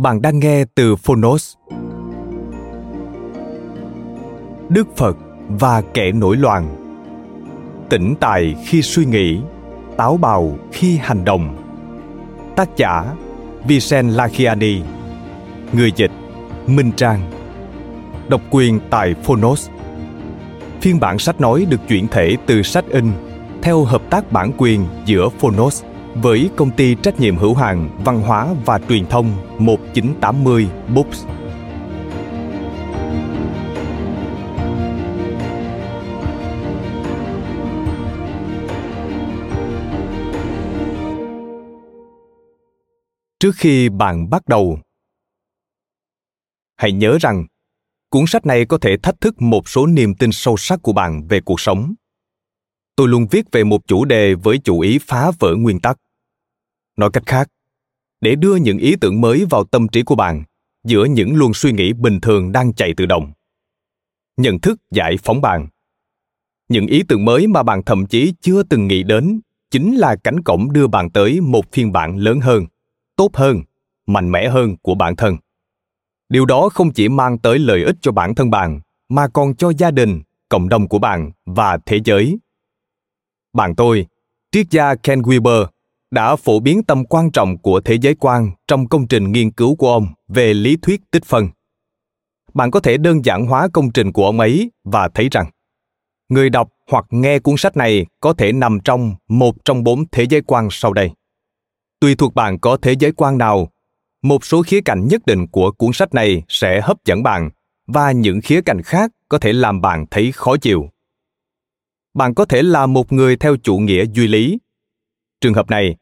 Bạn đang nghe từ Phonos. Đức Phật và kẻ nổi loạn. Tỉnh tài khi suy nghĩ, táo bạo khi hành động. Tác giả Vicen Lakhiani Người dịch Minh Trang. Độc quyền tại Phonos. Phiên bản sách nói được chuyển thể từ sách in theo hợp tác bản quyền giữa Phonos với công ty trách nhiệm hữu hạn văn hóa và truyền thông 1980 Books. Trước khi bạn bắt đầu, hãy nhớ rằng cuốn sách này có thể thách thức một số niềm tin sâu sắc của bạn về cuộc sống tôi luôn viết về một chủ đề với chủ ý phá vỡ nguyên tắc. Nói cách khác, để đưa những ý tưởng mới vào tâm trí của bạn, giữa những luồng suy nghĩ bình thường đang chạy tự động. Nhận thức giải phóng bạn. Những ý tưởng mới mà bạn thậm chí chưa từng nghĩ đến chính là cánh cổng đưa bạn tới một phiên bản lớn hơn, tốt hơn, mạnh mẽ hơn của bản thân. Điều đó không chỉ mang tới lợi ích cho bản thân bạn, mà còn cho gia đình, cộng đồng của bạn và thế giới bạn tôi, triết gia Ken Weber, đã phổ biến tầm quan trọng của thế giới quan trong công trình nghiên cứu của ông về lý thuyết tích phân. Bạn có thể đơn giản hóa công trình của ông ấy và thấy rằng người đọc hoặc nghe cuốn sách này có thể nằm trong một trong bốn thế giới quan sau đây. Tùy thuộc bạn có thế giới quan nào, một số khía cạnh nhất định của cuốn sách này sẽ hấp dẫn bạn và những khía cạnh khác có thể làm bạn thấy khó chịu bạn có thể là một người theo chủ nghĩa duy lý. Trường hợp này,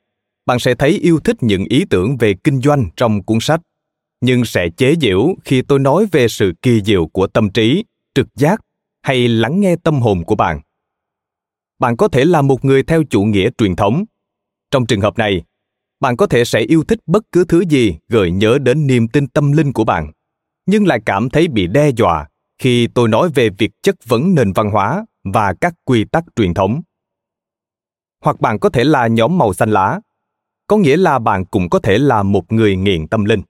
bạn sẽ thấy yêu thích những ý tưởng về kinh doanh trong cuốn sách, nhưng sẽ chế giễu khi tôi nói về sự kỳ diệu của tâm trí, trực giác hay lắng nghe tâm hồn của bạn. Bạn có thể là một người theo chủ nghĩa truyền thống. Trong trường hợp này, bạn có thể sẽ yêu thích bất cứ thứ gì gợi nhớ đến niềm tin tâm linh của bạn, nhưng lại cảm thấy bị đe dọa khi tôi nói về việc chất vấn nền văn hóa và các quy tắc truyền thống. Hoặc bạn có thể là nhóm màu xanh lá. Có nghĩa là bạn cũng có thể là một người nghiện tâm linh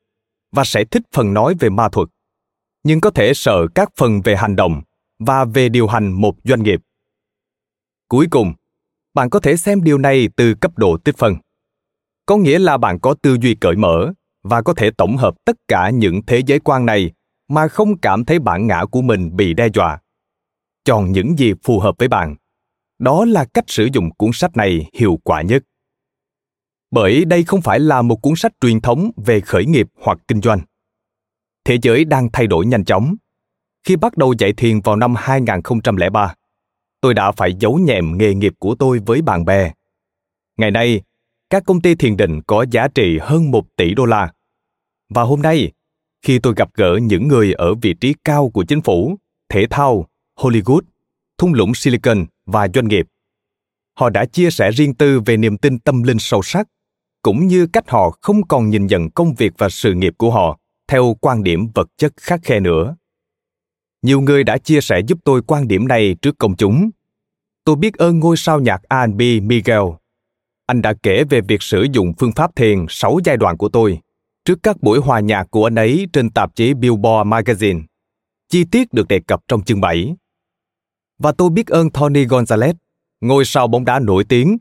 và sẽ thích phần nói về ma thuật, nhưng có thể sợ các phần về hành động và về điều hành một doanh nghiệp. Cuối cùng, bạn có thể xem điều này từ cấp độ tích phân. Có nghĩa là bạn có tư duy cởi mở và có thể tổng hợp tất cả những thế giới quan này mà không cảm thấy bản ngã của mình bị đe dọa chọn những gì phù hợp với bạn đó là cách sử dụng cuốn sách này hiệu quả nhất bởi đây không phải là một cuốn sách truyền thống về khởi nghiệp hoặc kinh doanh. Thế giới đang thay đổi nhanh chóng. Khi bắt đầu dạy thiền vào năm 2003, tôi đã phải giấu nhẹm nghề nghiệp của tôi với bạn bè. Ngày nay, các công ty thiền định có giá trị hơn một tỷ đô la. Và hôm nay, khi tôi gặp gỡ những người ở vị trí cao của chính phủ, thể thao, Hollywood, thung lũng Silicon và doanh nghiệp. Họ đã chia sẻ riêng tư về niềm tin tâm linh sâu sắc, cũng như cách họ không còn nhìn nhận công việc và sự nghiệp của họ theo quan điểm vật chất khắc khe nữa. Nhiều người đã chia sẻ giúp tôi quan điểm này trước công chúng. Tôi biết ơn ngôi sao nhạc R&B Miguel. Anh đã kể về việc sử dụng phương pháp thiền 6 giai đoạn của tôi trước các buổi hòa nhạc của anh ấy trên tạp chí Billboard Magazine. Chi tiết được đề cập trong chương 7 và tôi biết ơn Tony Gonzalez, ngôi sao bóng đá nổi tiếng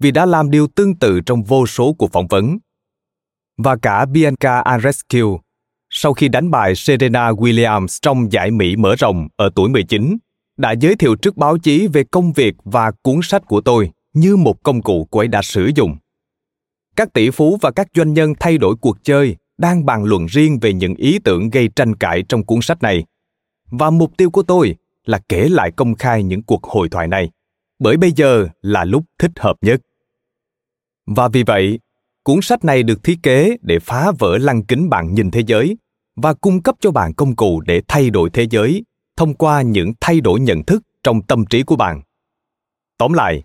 vì đã làm điều tương tự trong vô số cuộc phỏng vấn. Và cả Bianca Andreescu, sau khi đánh bại Serena Williams trong giải Mỹ mở rộng ở tuổi 19, đã giới thiệu trước báo chí về công việc và cuốn sách của tôi như một công cụ cô ấy đã sử dụng. Các tỷ phú và các doanh nhân thay đổi cuộc chơi đang bàn luận riêng về những ý tưởng gây tranh cãi trong cuốn sách này. Và mục tiêu của tôi là kể lại công khai những cuộc hội thoại này, bởi bây giờ là lúc thích hợp nhất. Và vì vậy, cuốn sách này được thiết kế để phá vỡ lăng kính bạn nhìn thế giới và cung cấp cho bạn công cụ để thay đổi thế giới thông qua những thay đổi nhận thức trong tâm trí của bạn. Tóm lại,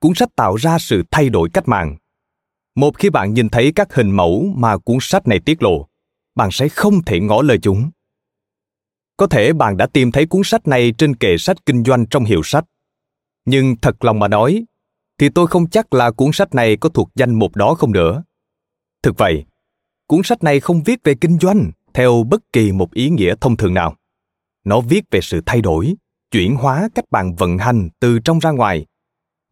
cuốn sách tạo ra sự thay đổi cách mạng. Một khi bạn nhìn thấy các hình mẫu mà cuốn sách này tiết lộ, bạn sẽ không thể ngỏ lời chúng. Có thể bạn đã tìm thấy cuốn sách này trên kệ sách kinh doanh trong hiệu sách. Nhưng thật lòng mà nói, thì tôi không chắc là cuốn sách này có thuộc danh mục đó không nữa. Thực vậy, cuốn sách này không viết về kinh doanh theo bất kỳ một ý nghĩa thông thường nào. Nó viết về sự thay đổi, chuyển hóa cách bạn vận hành từ trong ra ngoài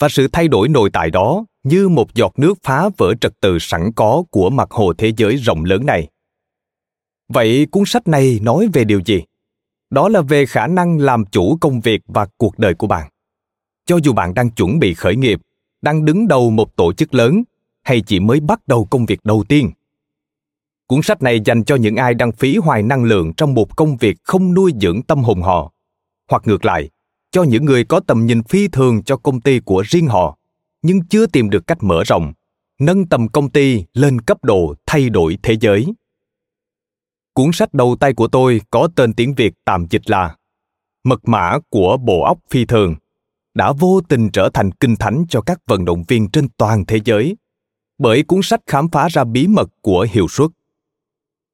và sự thay đổi nội tại đó như một giọt nước phá vỡ trật tự sẵn có của mặt hồ thế giới rộng lớn này. Vậy cuốn sách này nói về điều gì? Đó là về khả năng làm chủ công việc và cuộc đời của bạn. Cho dù bạn đang chuẩn bị khởi nghiệp, đang đứng đầu một tổ chức lớn hay chỉ mới bắt đầu công việc đầu tiên. Cuốn sách này dành cho những ai đang phí hoài năng lượng trong một công việc không nuôi dưỡng tâm hồn họ, hoặc ngược lại, cho những người có tầm nhìn phi thường cho công ty của riêng họ, nhưng chưa tìm được cách mở rộng, nâng tầm công ty lên cấp độ thay đổi thế giới. Cuốn sách đầu tay của tôi có tên tiếng Việt tạm dịch là Mật mã của bộ óc phi thường đã vô tình trở thành kinh thánh cho các vận động viên trên toàn thế giới bởi cuốn sách khám phá ra bí mật của hiệu suất.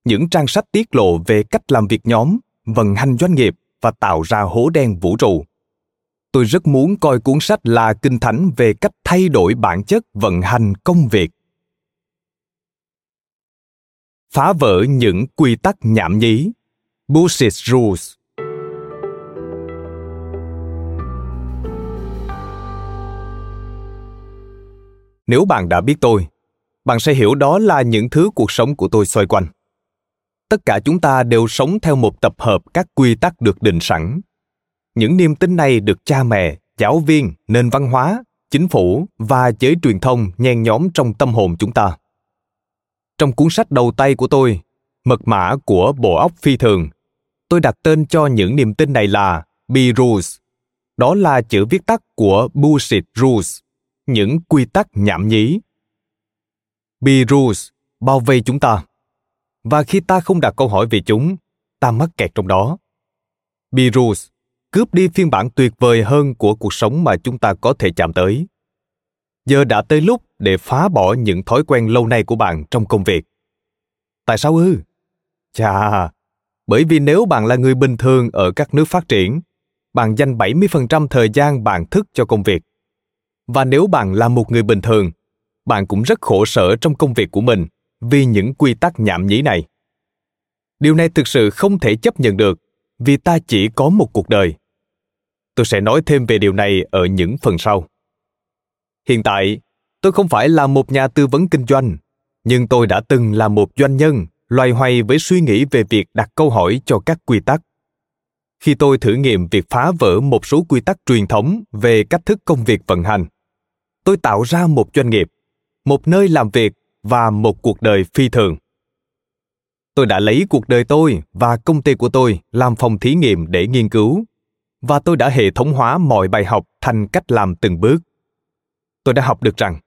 Những trang sách tiết lộ về cách làm việc nhóm, vận hành doanh nghiệp và tạo ra hố đen vũ trụ. Tôi rất muốn coi cuốn sách là kinh thánh về cách thay đổi bản chất vận hành công việc. Phá vỡ những quy tắc nhảm nhí. Bullshit Rules Nếu bạn đã biết tôi, bạn sẽ hiểu đó là những thứ cuộc sống của tôi xoay quanh. Tất cả chúng ta đều sống theo một tập hợp các quy tắc được định sẵn. Những niềm tin này được cha mẹ, giáo viên, nền văn hóa, chính phủ và giới truyền thông nhen nhóm trong tâm hồn chúng ta. Trong cuốn sách đầu tay của tôi, Mật mã của bộ óc phi thường, tôi đặt tên cho những niềm tin này là B Rules. Đó là chữ viết tắt của Bullshit Rules những quy tắc nhảm nhí. Be rules bao vây chúng ta. Và khi ta không đặt câu hỏi về chúng, ta mắc kẹt trong đó. Be rules cướp đi phiên bản tuyệt vời hơn của cuộc sống mà chúng ta có thể chạm tới. Giờ đã tới lúc để phá bỏ những thói quen lâu nay của bạn trong công việc. Tại sao ư? Chà, bởi vì nếu bạn là người bình thường ở các nước phát triển, bạn dành 70% thời gian bạn thức cho công việc và nếu bạn là một người bình thường bạn cũng rất khổ sở trong công việc của mình vì những quy tắc nhảm nhí này điều này thực sự không thể chấp nhận được vì ta chỉ có một cuộc đời tôi sẽ nói thêm về điều này ở những phần sau hiện tại, tôi không phải là một nhà tư vấn kinh doanh, nhưng tôi đã từng là một doanh nhân, loay hoay với suy nghĩ về việc đặt câu hỏi cho các quy tắc. Khi tôi thử nghiệm việc phá vỡ một số quy tắc truyền thống về cách thức công việc vận hành, tôi tạo ra một doanh nghiệp, một nơi làm việc và một cuộc đời phi thường. Tôi đã lấy cuộc đời tôi và công ty của tôi làm phòng thí nghiệm để nghiên cứu, và tôi đã hệ thống hóa mọi bài học thành cách làm từng bước tôi đã học được rằng,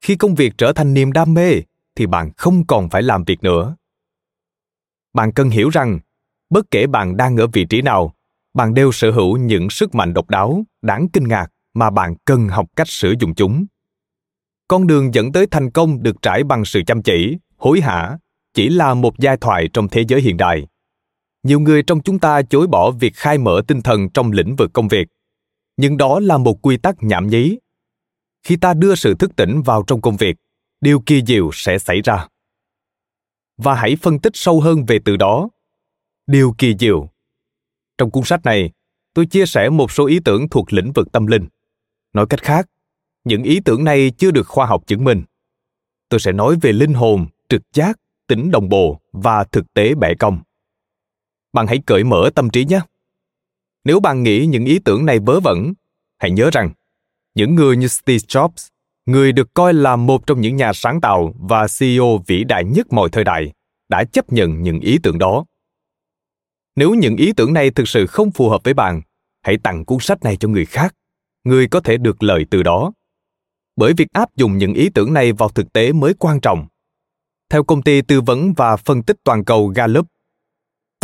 khi công việc trở thành niềm đam mê, thì bạn không còn phải làm việc nữa. Bạn cần hiểu rằng, bất kể bạn đang ở vị trí nào, bạn đều sở hữu những sức mạnh độc đáo, đáng kinh ngạc mà bạn cần học cách sử dụng chúng. Con đường dẫn tới thành công được trải bằng sự chăm chỉ, hối hả, chỉ là một giai thoại trong thế giới hiện đại. Nhiều người trong chúng ta chối bỏ việc khai mở tinh thần trong lĩnh vực công việc, nhưng đó là một quy tắc nhảm nhí khi ta đưa sự thức tỉnh vào trong công việc, điều kỳ diệu sẽ xảy ra. Và hãy phân tích sâu hơn về từ đó. Điều kỳ diệu. Trong cuốn sách này, tôi chia sẻ một số ý tưởng thuộc lĩnh vực tâm linh. Nói cách khác, những ý tưởng này chưa được khoa học chứng minh. Tôi sẽ nói về linh hồn, trực giác, tính đồng bộ và thực tế bẻ cong. Bạn hãy cởi mở tâm trí nhé. Nếu bạn nghĩ những ý tưởng này vớ vẩn, hãy nhớ rằng những người như steve jobs người được coi là một trong những nhà sáng tạo và ceo vĩ đại nhất mọi thời đại đã chấp nhận những ý tưởng đó nếu những ý tưởng này thực sự không phù hợp với bạn hãy tặng cuốn sách này cho người khác người có thể được lợi từ đó bởi việc áp dụng những ý tưởng này vào thực tế mới quan trọng. Theo công ty tư vấn và phân tích toàn cầu Gallup,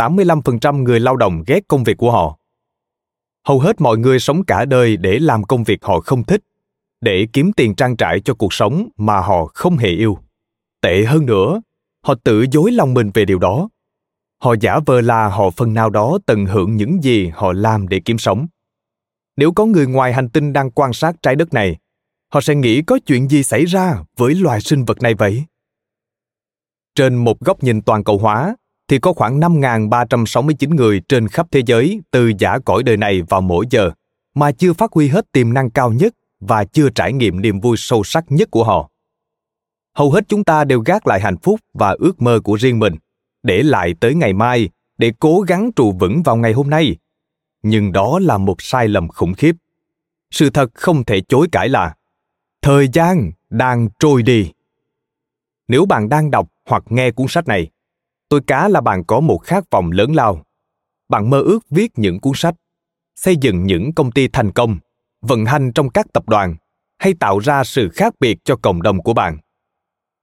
85% người lao động ghét công việc của họ. Hầu hết mọi người sống cả đời để làm công việc họ không thích, để kiếm tiền trang trải cho cuộc sống mà họ không hề yêu. Tệ hơn nữa, họ tự dối lòng mình về điều đó. Họ giả vờ là họ phần nào đó tận hưởng những gì họ làm để kiếm sống. Nếu có người ngoài hành tinh đang quan sát trái đất này, họ sẽ nghĩ có chuyện gì xảy ra với loài sinh vật này vậy? Trên một góc nhìn toàn cầu hóa, thì có khoảng 5.369 người trên khắp thế giới từ giả cõi đời này vào mỗi giờ, mà chưa phát huy hết tiềm năng cao nhất và chưa trải nghiệm niềm vui sâu sắc nhất của họ. Hầu hết chúng ta đều gác lại hạnh phúc và ước mơ của riêng mình, để lại tới ngày mai để cố gắng trụ vững vào ngày hôm nay. Nhưng đó là một sai lầm khủng khiếp. Sự thật không thể chối cãi là thời gian đang trôi đi nếu bạn đang đọc hoặc nghe cuốn sách này tôi cá là bạn có một khát vọng lớn lao. Bạn mơ ước viết những cuốn sách, xây dựng những công ty thành công, vận hành trong các tập đoàn, hay tạo ra sự khác biệt cho cộng đồng của bạn.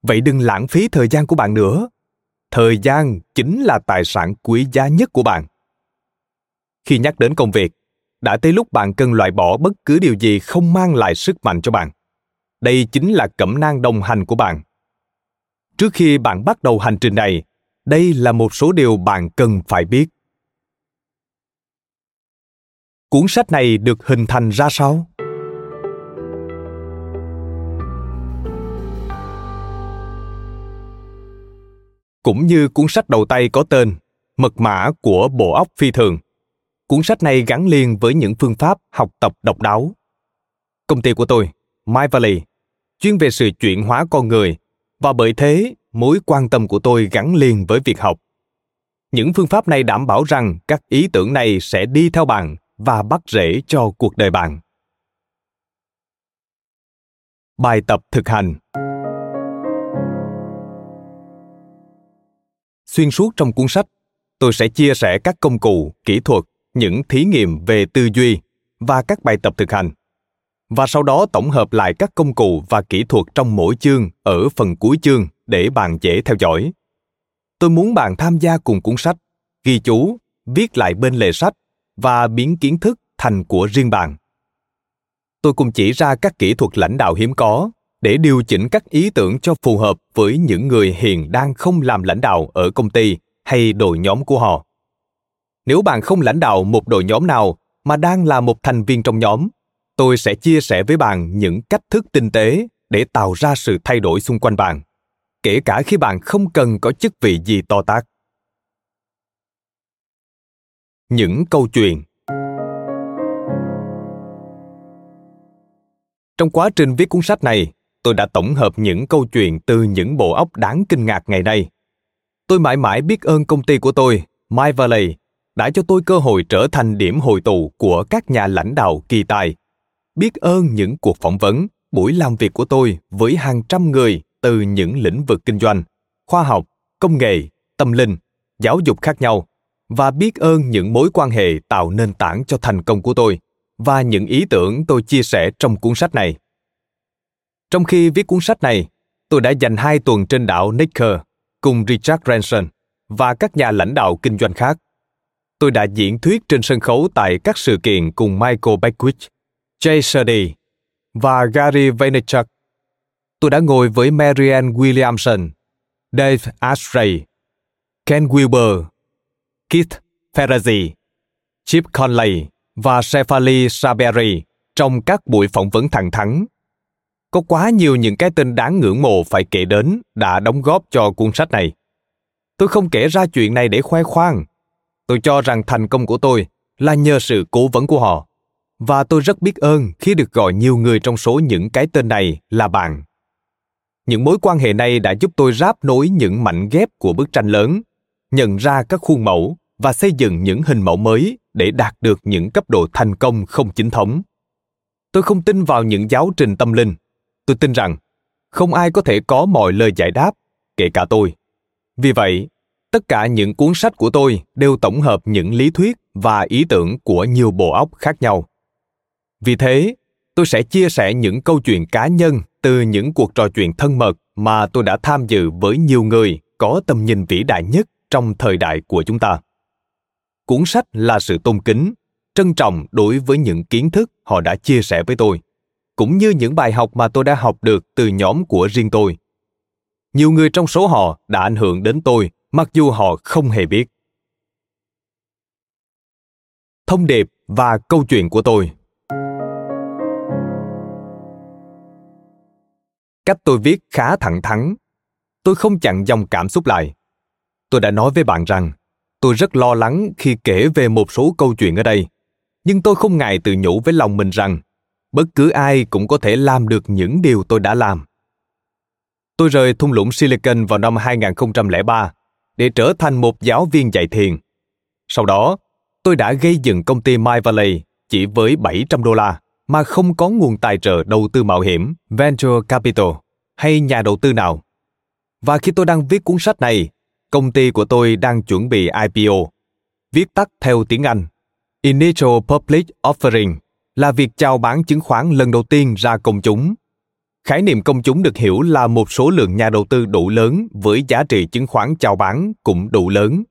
Vậy đừng lãng phí thời gian của bạn nữa. Thời gian chính là tài sản quý giá nhất của bạn. Khi nhắc đến công việc, đã tới lúc bạn cần loại bỏ bất cứ điều gì không mang lại sức mạnh cho bạn. Đây chính là cẩm nang đồng hành của bạn. Trước khi bạn bắt đầu hành trình này đây là một số điều bạn cần phải biết. Cuốn sách này được hình thành ra sao? Cũng như cuốn sách đầu tay có tên, mật mã của bộ óc phi thường. Cuốn sách này gắn liền với những phương pháp học tập độc đáo. Công ty của tôi, my valley, chuyên về sự chuyển hóa con người. Và bởi thế mối quan tâm của tôi gắn liền với việc học. Những phương pháp này đảm bảo rằng các ý tưởng này sẽ đi theo bạn và bắt rễ cho cuộc đời bạn. Bài tập thực hành. Xuyên suốt trong cuốn sách, tôi sẽ chia sẻ các công cụ, kỹ thuật, những thí nghiệm về tư duy và các bài tập thực hành. Và sau đó tổng hợp lại các công cụ và kỹ thuật trong mỗi chương ở phần cuối chương để bạn dễ theo dõi. Tôi muốn bạn tham gia cùng cuốn sách, ghi chú, viết lại bên lề sách và biến kiến thức thành của riêng bạn. Tôi cũng chỉ ra các kỹ thuật lãnh đạo hiếm có để điều chỉnh các ý tưởng cho phù hợp với những người hiện đang không làm lãnh đạo ở công ty hay đội nhóm của họ. Nếu bạn không lãnh đạo một đội nhóm nào mà đang là một thành viên trong nhóm tôi sẽ chia sẻ với bạn những cách thức tinh tế để tạo ra sự thay đổi xung quanh bạn kể cả khi bạn không cần có chức vị gì to tát. Những câu chuyện. Trong quá trình viết cuốn sách này tôi đã tổng hợp những câu chuyện từ những bộ óc đáng kinh ngạc ngày nay. Tôi mãi mãi biết ơn công ty của tôi my valley đã cho tôi cơ hội trở thành điểm hội tụ của các nhà lãnh đạo kỳ tài. Biết ơn những cuộc phỏng vấn, buổi làm việc của tôi với hàng trăm người từ những lĩnh vực kinh doanh, khoa học, công nghệ, tâm linh, giáo dục khác nhau và biết ơn những mối quan hệ tạo nền tảng cho thành công của tôi và những ý tưởng tôi chia sẻ trong cuốn sách này. Trong khi viết cuốn sách này, tôi đã dành hai tuần trên đảo Nicker cùng Richard Branson và các nhà lãnh đạo kinh doanh khác. Tôi đã diễn thuyết trên sân khấu tại các sự kiện cùng Michael Beckwith, Jay Shetty và Gary Vaynerchuk. Tôi đã ngồi với Marianne Williamson, Dave Asprey, Ken Wilber, Keith Ferrazzi, Chip Conley và Shefali Saberi trong các buổi phỏng vấn thẳng thắn. Có quá nhiều những cái tên đáng ngưỡng mộ phải kể đến đã đóng góp cho cuốn sách này. Tôi không kể ra chuyện này để khoe khoang. Tôi cho rằng thành công của tôi là nhờ sự cố vấn của họ và tôi rất biết ơn khi được gọi nhiều người trong số những cái tên này là bạn những mối quan hệ này đã giúp tôi ráp nối những mảnh ghép của bức tranh lớn, nhận ra các khuôn mẫu và xây dựng những hình mẫu mới để đạt được những cấp độ thành công không chính thống. Tôi không tin vào những giáo trình tâm linh. Tôi tin rằng không ai có thể có mọi lời giải đáp, kể cả tôi. Vì vậy, tất cả những cuốn sách của tôi đều tổng hợp những lý thuyết và ý tưởng của nhiều bộ óc khác nhau. Vì thế tôi sẽ chia sẻ những câu chuyện cá nhân từ những cuộc trò chuyện thân mật mà tôi đã tham dự với nhiều người có tầm nhìn vĩ đại nhất trong thời đại của chúng ta. Cuốn sách là sự tôn kính, trân trọng đối với những kiến thức họ đã chia sẻ với tôi, cũng như những bài học mà tôi đã học được từ nhóm của riêng tôi. Nhiều người trong số họ đã ảnh hưởng đến tôi, mặc dù họ không hề biết. Thông điệp và câu chuyện của tôi. Cách tôi viết khá thẳng thắn tôi không chặn dòng cảm xúc lại tôi đã nói với bạn rằng tôi rất lo lắng khi kể về một số câu chuyện ở đây nhưng tôi không ngại tự nhủ với lòng mình rằng bất cứ ai cũng có thể làm được những điều tôi đã làm. Tôi rời thung lũng Silicon vào năm 2003 để trở thành một giáo viên dạy thiền. Sau đó, tôi đã gây dựng công ty My Valley chỉ với 700 đô la mà không có nguồn tài trợ đầu tư mạo hiểm, venture capital hay nhà đầu tư nào. Và khi tôi đang viết cuốn sách này, công ty của tôi đang chuẩn bị IPO, viết tắt theo tiếng Anh, Initial Public Offering là việc chào bán chứng khoán lần đầu tiên ra công chúng. Khái niệm công chúng được hiểu là một số lượng nhà đầu tư đủ lớn với giá trị chứng khoán chào bán cũng đủ lớn.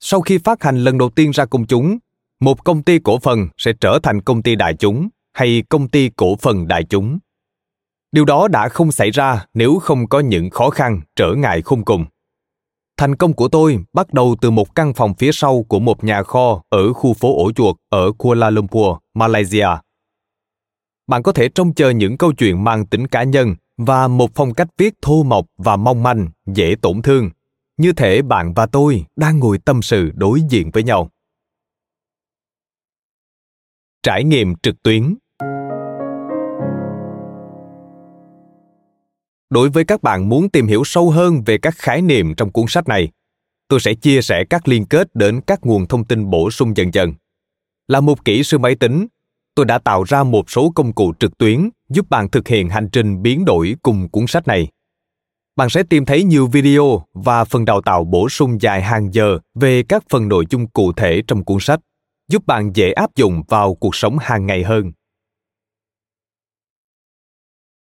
Sau khi phát hành lần đầu tiên ra công chúng, một công ty cổ phần sẽ trở thành công ty đại chúng hay công ty cổ phần đại chúng. Điều đó đã không xảy ra nếu không có những khó khăn, trở ngại khôn cùng. Thành công của tôi bắt đầu từ một căn phòng phía sau của một nhà kho ở khu phố ổ chuột ở Kuala Lumpur, Malaysia. Bạn có thể trông chờ những câu chuyện mang tính cá nhân và một phong cách viết thô mộc và mong manh, dễ tổn thương. Như thể bạn và tôi đang ngồi tâm sự đối diện với nhau. Trải nghiệm trực tuyến đối với các bạn muốn tìm hiểu sâu hơn về các khái niệm trong cuốn sách này, tôi sẽ chia sẻ các liên kết đến các nguồn thông tin bổ sung dần dần. Là một kỹ sư máy tính, tôi đã tạo ra một số công cụ trực tuyến giúp bạn thực hiện hành trình biến đổi cùng cuốn sách này. Bạn sẽ tìm thấy nhiều video và phần đào tạo bổ sung dài hàng giờ về các phần nội dung cụ thể trong cuốn sách, giúp bạn dễ áp dụng vào cuộc sống hàng ngày hơn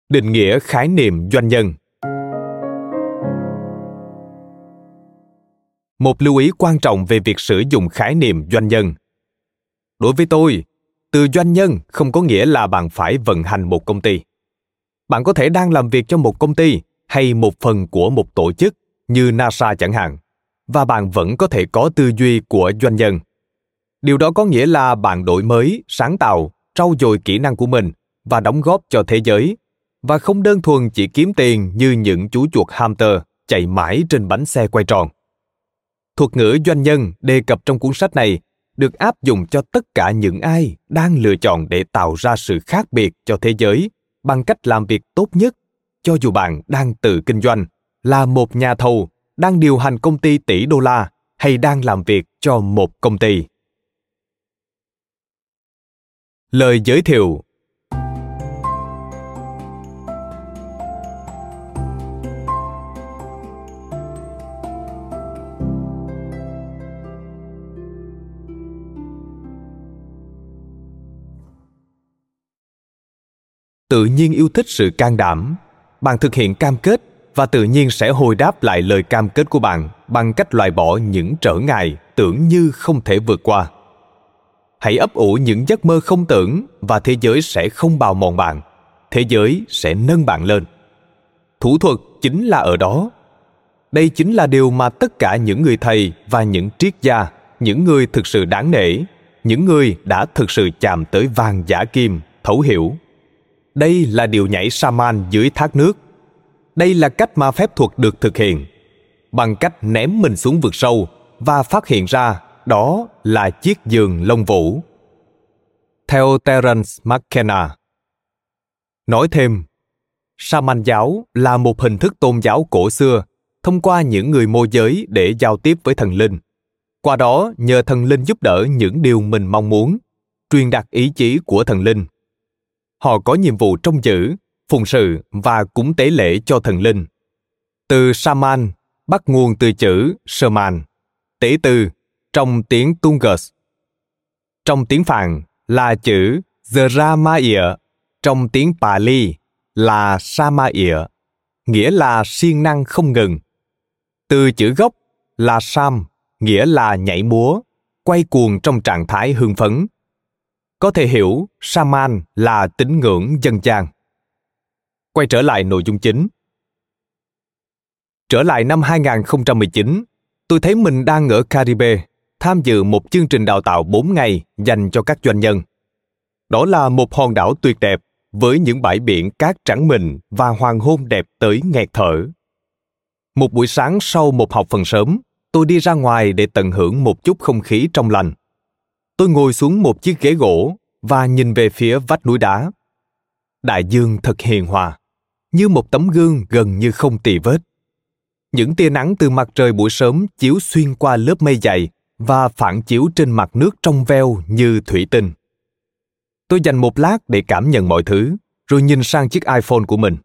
định nghĩa khái niệm doanh nhân. Một lưu ý quan trọng về việc sử dụng khái niệm doanh nhân. Đối với tôi, từ doanh nhân không có nghĩa là bạn phải vận hành một công ty. Bạn có thể đang làm việc cho một công ty hay một phần của một tổ chức như nasa chẳng hạn, và bạn vẫn có thể có tư duy của doanh nhân. Điều đó có nghĩa là bạn đổi mới, sáng tạo, trau dồi kỹ năng của mình và đóng góp cho thế giới và không đơn thuần chỉ kiếm tiền như những chú chuột hamster chạy mãi trên bánh xe quay tròn. Thuật ngữ doanh nhân đề cập trong cuốn sách này được áp dụng cho tất cả những ai đang lựa chọn để tạo ra sự khác biệt cho thế giới bằng cách làm việc tốt nhất cho dù bạn đang tự kinh doanh, là một nhà thầu, đang điều hành công ty tỷ đô la hay đang làm việc cho một công ty lời giới thiệu tự nhiên yêu thích sự can đảm. Bạn thực hiện cam kết và tự nhiên sẽ hồi đáp lại lời cam kết của bạn bằng cách loại bỏ những trở ngại tưởng như không thể vượt qua. Hãy ấp ủ những giấc mơ không tưởng và thế giới sẽ không bào mòn bạn, thế giới sẽ nâng bạn lên. Thủ thuật chính là ở đó. Đây chính là điều mà tất cả những người thầy và những triết gia, những người thực sự đáng nể, những người đã thực sự chạm tới vàng giả kim, thấu hiểu đây là điều nhảy saman dưới thác nước đây là cách mà phép thuật được thực hiện bằng cách ném mình xuống vực sâu và phát hiện ra đó là chiếc giường lông vũ theo Terence McKenna. Nói thêm, Saman giáo là một hình thức tôn giáo cổ xưa thông qua những người môi giới để giao tiếp với thần linh. Qua đó, nhờ thần linh giúp đỡ những điều mình mong muốn, truyền đạt ý chí của thần linh. Họ có nhiệm vụ trông giữ, phụng sự và cúng tế lễ cho thần linh. Từ Saman bắt nguồn từ chữ Saman, tế tư, trong tiếng Tungus. Trong tiếng Phạn là chữ Zramaya, trong tiếng Pali là Samaya, nghĩa là siêng năng không ngừng. Từ chữ gốc là Sam, nghĩa là nhảy múa, quay cuồng trong trạng thái hưng phấn. Có thể hiểu Saman là tín ngưỡng dân gian. Quay trở lại nội dung chính. Trở lại năm 2019, tôi thấy mình đang ở Caribe, tham dự một chương trình đào tạo 4 ngày dành cho các doanh nhân. Đó là một hòn đảo tuyệt đẹp với những bãi biển cát trắng mịn và hoàng hôn đẹp tới nghẹt thở. Một buổi sáng sau một học phần sớm, tôi đi ra ngoài để tận hưởng một chút không khí trong lành. Tôi ngồi xuống một chiếc ghế gỗ và nhìn về phía vách núi đá. Đại dương thật hiền hòa, như một tấm gương gần như không tì vết. Những tia nắng từ mặt trời buổi sớm chiếu xuyên qua lớp mây dày và phản chiếu trên mặt nước trong veo như thủy tinh. Tôi dành một lát để cảm nhận mọi thứ, rồi nhìn sang chiếc iPhone của mình.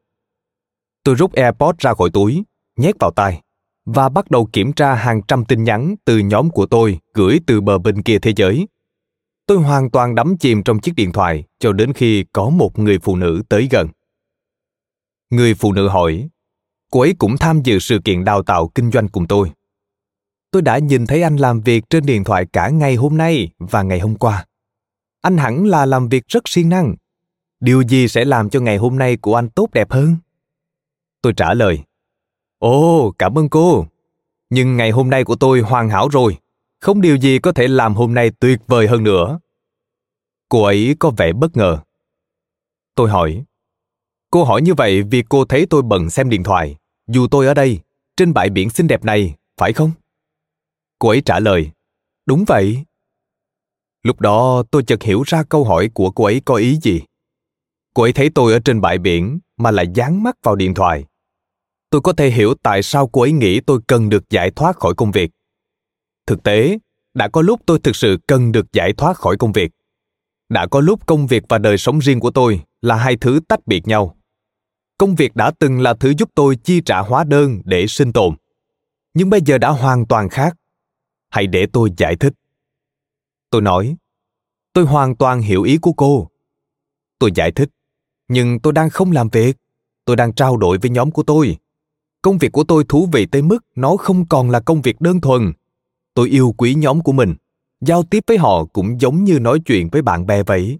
Tôi rút AirPods ra khỏi túi, nhét vào tai và bắt đầu kiểm tra hàng trăm tin nhắn từ nhóm của tôi gửi từ bờ bên kia thế giới. Tôi hoàn toàn đắm chìm trong chiếc điện thoại cho đến khi có một người phụ nữ tới gần. Người phụ nữ hỏi, cô ấy cũng tham dự sự kiện đào tạo kinh doanh cùng tôi. Tôi đã nhìn thấy anh làm việc trên điện thoại cả ngày hôm nay và ngày hôm qua. Anh hẳn là làm việc rất siêng năng. Điều gì sẽ làm cho ngày hôm nay của anh tốt đẹp hơn? Tôi trả lời, Ồ, cảm ơn cô. Nhưng ngày hôm nay của tôi hoàn hảo rồi. Không điều gì có thể làm hôm nay tuyệt vời hơn nữa. Cô ấy có vẻ bất ngờ. Tôi hỏi, cô hỏi như vậy vì cô thấy tôi bận xem điện thoại, dù tôi ở đây, trên bãi biển xinh đẹp này, phải không? Cô ấy trả lời, đúng vậy. Lúc đó tôi chợt hiểu ra câu hỏi của cô ấy có ý gì. Cô ấy thấy tôi ở trên bãi biển mà lại dán mắt vào điện thoại tôi có thể hiểu tại sao cô ấy nghĩ tôi cần được giải thoát khỏi công việc thực tế, đã có lúc tôi thực sự cần được giải thoát khỏi công việc. Đã có lúc công việc và đời sống riêng của tôi là hai thứ tách biệt nhau. Công việc đã từng là thứ giúp tôi chi trả hóa đơn để sinh tồn, nhưng bây giờ đã hoàn toàn khác. Hãy để tôi giải thích. Tôi nói, tôi hoàn toàn hiểu ý của cô. Tôi giải thích, nhưng tôi đang không làm việc. Tôi đang trao đổi với nhóm của tôi. Công việc của tôi thú vị tới mức nó không còn là công việc đơn thuần tôi yêu quý nhóm của mình. Giao tiếp với họ cũng giống như nói chuyện với bạn bè vậy.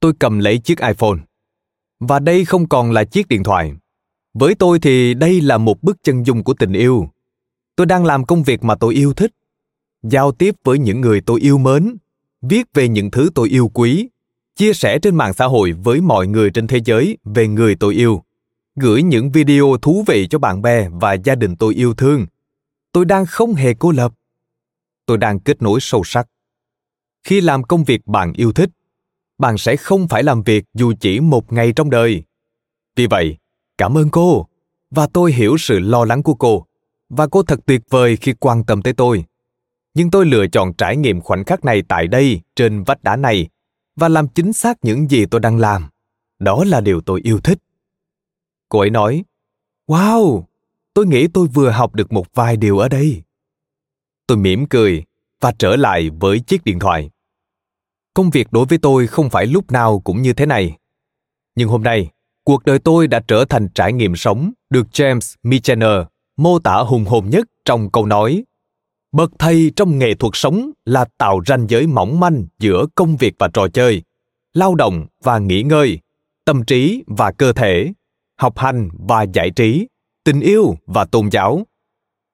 Tôi cầm lấy chiếc iphone. Và đây không còn là chiếc điện thoại. Với tôi thì đây là một bức chân dung của tình yêu. Tôi đang làm công việc mà tôi yêu thích. Giao tiếp với những người tôi yêu mến. Viết về những thứ tôi yêu quý. Chia sẻ trên mạng xã hội với mọi người trên thế giới về người tôi yêu. Gửi những video thú vị cho bạn bè và gia đình tôi yêu thương. Tôi đang không hề cô lập tôi đang kết nối sâu sắc. Khi làm công việc bạn yêu thích bạn sẽ không phải làm việc dù chỉ một ngày trong đời. Vì vậy cảm ơn cô và tôi hiểu sự lo lắng của cô và cô thật tuyệt vời khi quan tâm tới tôi. Nhưng tôi lựa chọn trải nghiệm khoảnh khắc này tại đây trên vách đá này và làm chính xác những gì tôi đang làm. Đó là điều tôi yêu thích. Cô ấy nói, Wow, tôi nghĩ tôi vừa học được một vài điều ở đây. Tôi mỉm cười và trở lại với chiếc điện thoại. Công việc đối với tôi không phải lúc nào cũng như thế này. Nhưng hôm nay, cuộc đời tôi đã trở thành trải nghiệm sống được James Michener mô tả hùng hồn nhất trong câu nói Bậc thầy trong nghệ thuật sống là tạo ranh giới mỏng manh giữa công việc và trò chơi, lao động và nghỉ ngơi, tâm trí và cơ thể, học hành và giải trí, tình yêu và tôn giáo.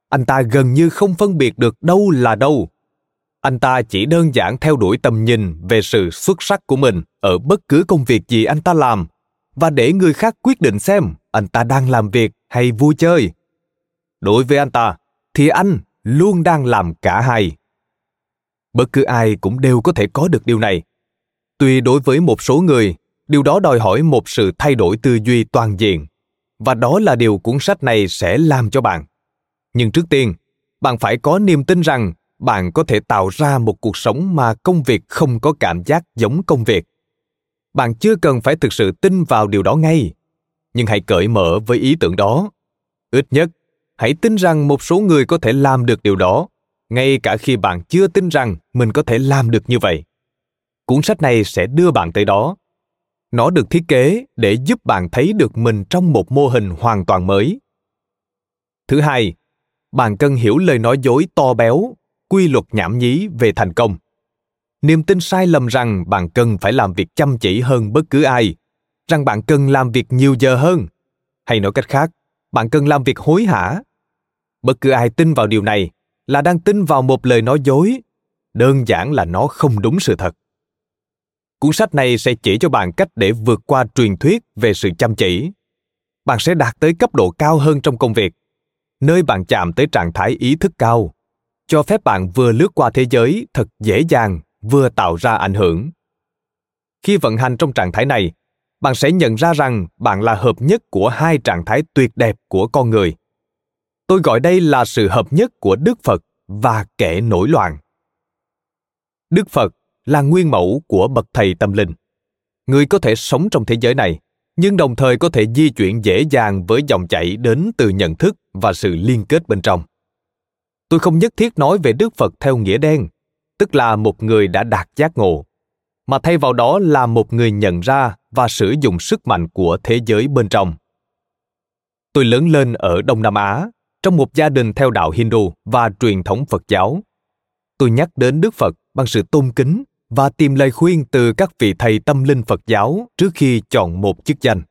Anh ta gần như không phân biệt được đâu là đâu. Anh ta chỉ đơn giản theo đuổi tầm nhìn về sự xuất sắc của mình ở bất cứ công việc gì anh ta làm, và để người khác quyết định xem anh ta đang làm việc hay vui chơi. Đối với anh ta, thì anh luôn đang làm cả hai. Bất cứ ai cũng đều có thể có được điều này. tuy đối với một số người, điều đó đòi hỏi một sự thay đổi tư duy toàn diện, và đó là điều cuốn sách này sẽ làm cho bạn nhưng trước tiên, bạn phải có niềm tin rằng bạn có thể tạo ra một cuộc sống mà công việc không có cảm giác giống công việc. Bạn chưa cần phải thực sự tin vào điều đó ngay, nhưng hãy cởi mở với ý tưởng đó. Ít nhất, hãy tin rằng một số người có thể làm được điều đó, ngay cả khi bạn chưa tin rằng mình có thể làm được như vậy. Cuốn sách này sẽ đưa bạn tới đó. Nó được thiết kế để giúp bạn thấy được mình trong một mô hình hoàn toàn mới. Thứ hai bạn cần hiểu lời nói dối to béo, quy luật nhảm nhí về thành công. Niềm tin sai lầm rằng bạn cần phải làm việc chăm chỉ hơn bất cứ ai, rằng bạn cần làm việc nhiều giờ hơn. Hay nói cách khác, bạn cần làm việc hối hả? Bất cứ ai tin vào điều này là đang tin vào một lời nói dối. Đơn giản là nó không đúng sự thật. Cuốn sách này sẽ chỉ cho bạn cách để vượt qua truyền thuyết về sự chăm chỉ. Bạn sẽ đạt tới cấp độ cao hơn trong công việc nơi bạn chạm tới trạng thái ý thức cao, cho phép bạn vừa lướt qua thế giới thật dễ dàng, vừa tạo ra ảnh hưởng. Khi vận hành trong trạng thái này, bạn sẽ nhận ra rằng bạn là hợp nhất của hai trạng thái tuyệt đẹp của con người. Tôi gọi đây là sự hợp nhất của đức phật và kẻ nổi loạn. Đức phật là nguyên mẫu của bậc thầy tâm linh. Người có thể sống trong thế giới này nhưng đồng thời có thể di chuyển dễ dàng với dòng chảy đến từ nhận thức và sự liên kết bên trong. Tôi không nhất thiết nói về đức phật theo nghĩa đen, tức là một người đã đạt giác ngộ, mà thay vào đó là một người nhận ra và sử dụng sức mạnh của thế giới bên trong. Tôi lớn lên ở đông nam á, trong một gia đình theo đạo hindu và truyền thống phật giáo. Tôi nhắc đến đức phật bằng sự tôn kính và tìm lời khuyên từ các vị thầy tâm linh phật giáo trước khi chọn một chức danh.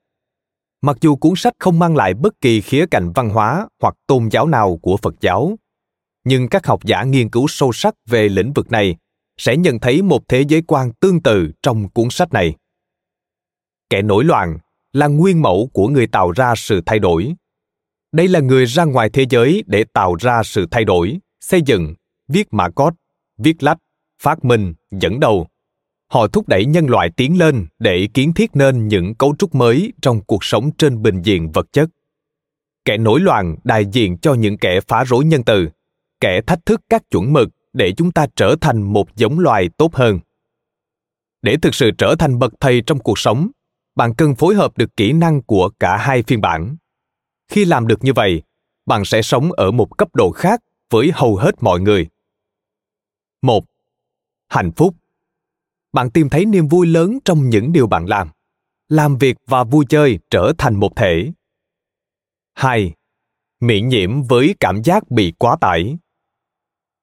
Mặc dù cuốn sách không mang lại bất kỳ khía cạnh văn hóa hoặc tôn giáo nào của phật giáo, nhưng các học giả nghiên cứu sâu sắc về lĩnh vực này sẽ nhận thấy một thế giới quan tương tự trong cuốn sách này. Kẻ nổi loạn là nguyên mẫu của người tạo ra sự thay đổi. Đây là người ra ngoài thế giới để tạo ra sự thay đổi, xây dựng, viết mã code viết lách phát minh, dẫn đầu. Họ thúc đẩy nhân loại tiến lên để kiến thiết nên những cấu trúc mới trong cuộc sống trên bình diện vật chất. Kẻ nổi loạn đại diện cho những kẻ phá rối nhân từ, kẻ thách thức các chuẩn mực để chúng ta trở thành một giống loài tốt hơn. Để thực sự trở thành bậc thầy trong cuộc sống, bạn cần phối hợp được kỹ năng của cả hai phiên bản. Khi làm được như vậy, bạn sẽ sống ở một cấp độ khác với hầu hết mọi người. Một hạnh phúc. Bạn tìm thấy niềm vui lớn trong những điều bạn làm làm việc và vui chơi trở thành một thể. Hai, miễn nhiễm với cảm giác bị quá tải.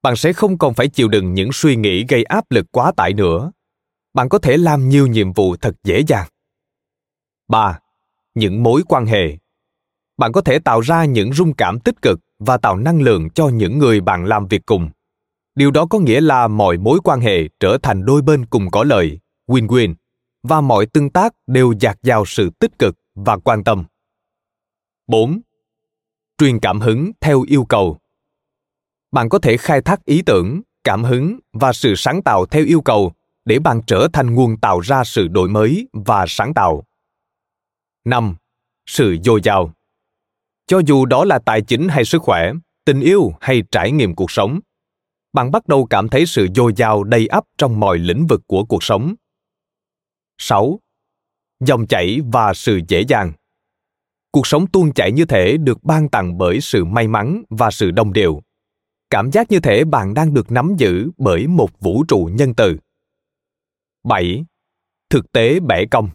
Bạn sẽ không còn phải chịu đựng những suy nghĩ gây áp lực quá tải nữa. Bạn có thể làm nhiều nhiệm vụ thật dễ dàng. Ba, những mối quan hệ. Bạn có thể tạo ra những rung cảm tích cực và tạo năng lượng cho những người bạn làm việc cùng điều đó có nghĩa là mọi mối quan hệ trở thành đôi bên cùng có lợi win-win và mọi tương tác đều dạt dào sự tích cực và quan tâm 4. Truyền cảm hứng theo yêu cầu bạn có thể khai thác ý tưởng cảm hứng và sự sáng tạo theo yêu cầu để bạn trở thành nguồn tạo ra sự đổi mới và sáng tạo. 5. Sự dồi dào. Cho dù đó là tài chính hay sức khỏe, tình yêu hay trải nghiệm cuộc sống, bạn bắt đầu cảm thấy sự dồi dào, đầy ắp trong mọi lĩnh vực của cuộc sống. 6. Dòng chảy và sự dễ dàng. Cuộc sống tuôn chảy như thể được ban tặng bởi sự may mắn và sự đồng đều cảm giác như thể bạn đang được nắm giữ bởi một vũ trụ nhân từ. 7. Thực tế bẻ cong.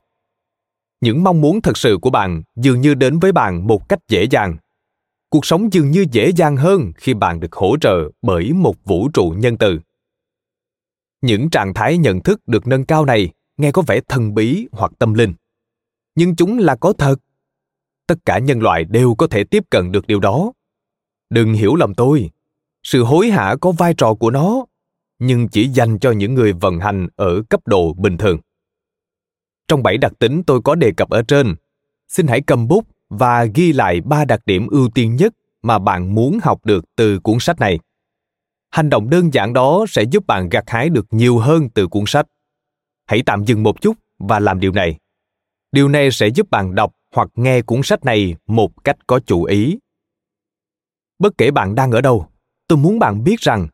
Những mong muốn thật sự của bạn dường như đến với bạn một cách dễ dàng. Cuộc sống dường như dễ dàng hơn khi bạn được hỗ trợ bởi một vũ trụ nhân từ. Những trạng thái nhận thức được nâng cao này nghe có vẻ thần bí hoặc tâm linh, nhưng chúng là có thật. Tất cả nhân loại đều có thể tiếp cận được điều đó. Đừng hiểu lầm tôi, sự hối hả có vai trò của nó nhưng chỉ dành cho những người vận hành ở cấp độ bình thường trong bảy đặc tính tôi có đề cập ở trên xin hãy cầm bút và ghi lại ba đặc điểm ưu tiên nhất mà bạn muốn học được từ cuốn sách này. Hành động đơn giản đó sẽ giúp bạn gặt hái được nhiều hơn từ cuốn sách. Hãy tạm dừng một chút và làm điều này. Điều này sẽ giúp bạn đọc hoặc nghe cuốn sách này một cách có chủ ý. Bất kể bạn đang ở đâu, tôi muốn bạn biết rằng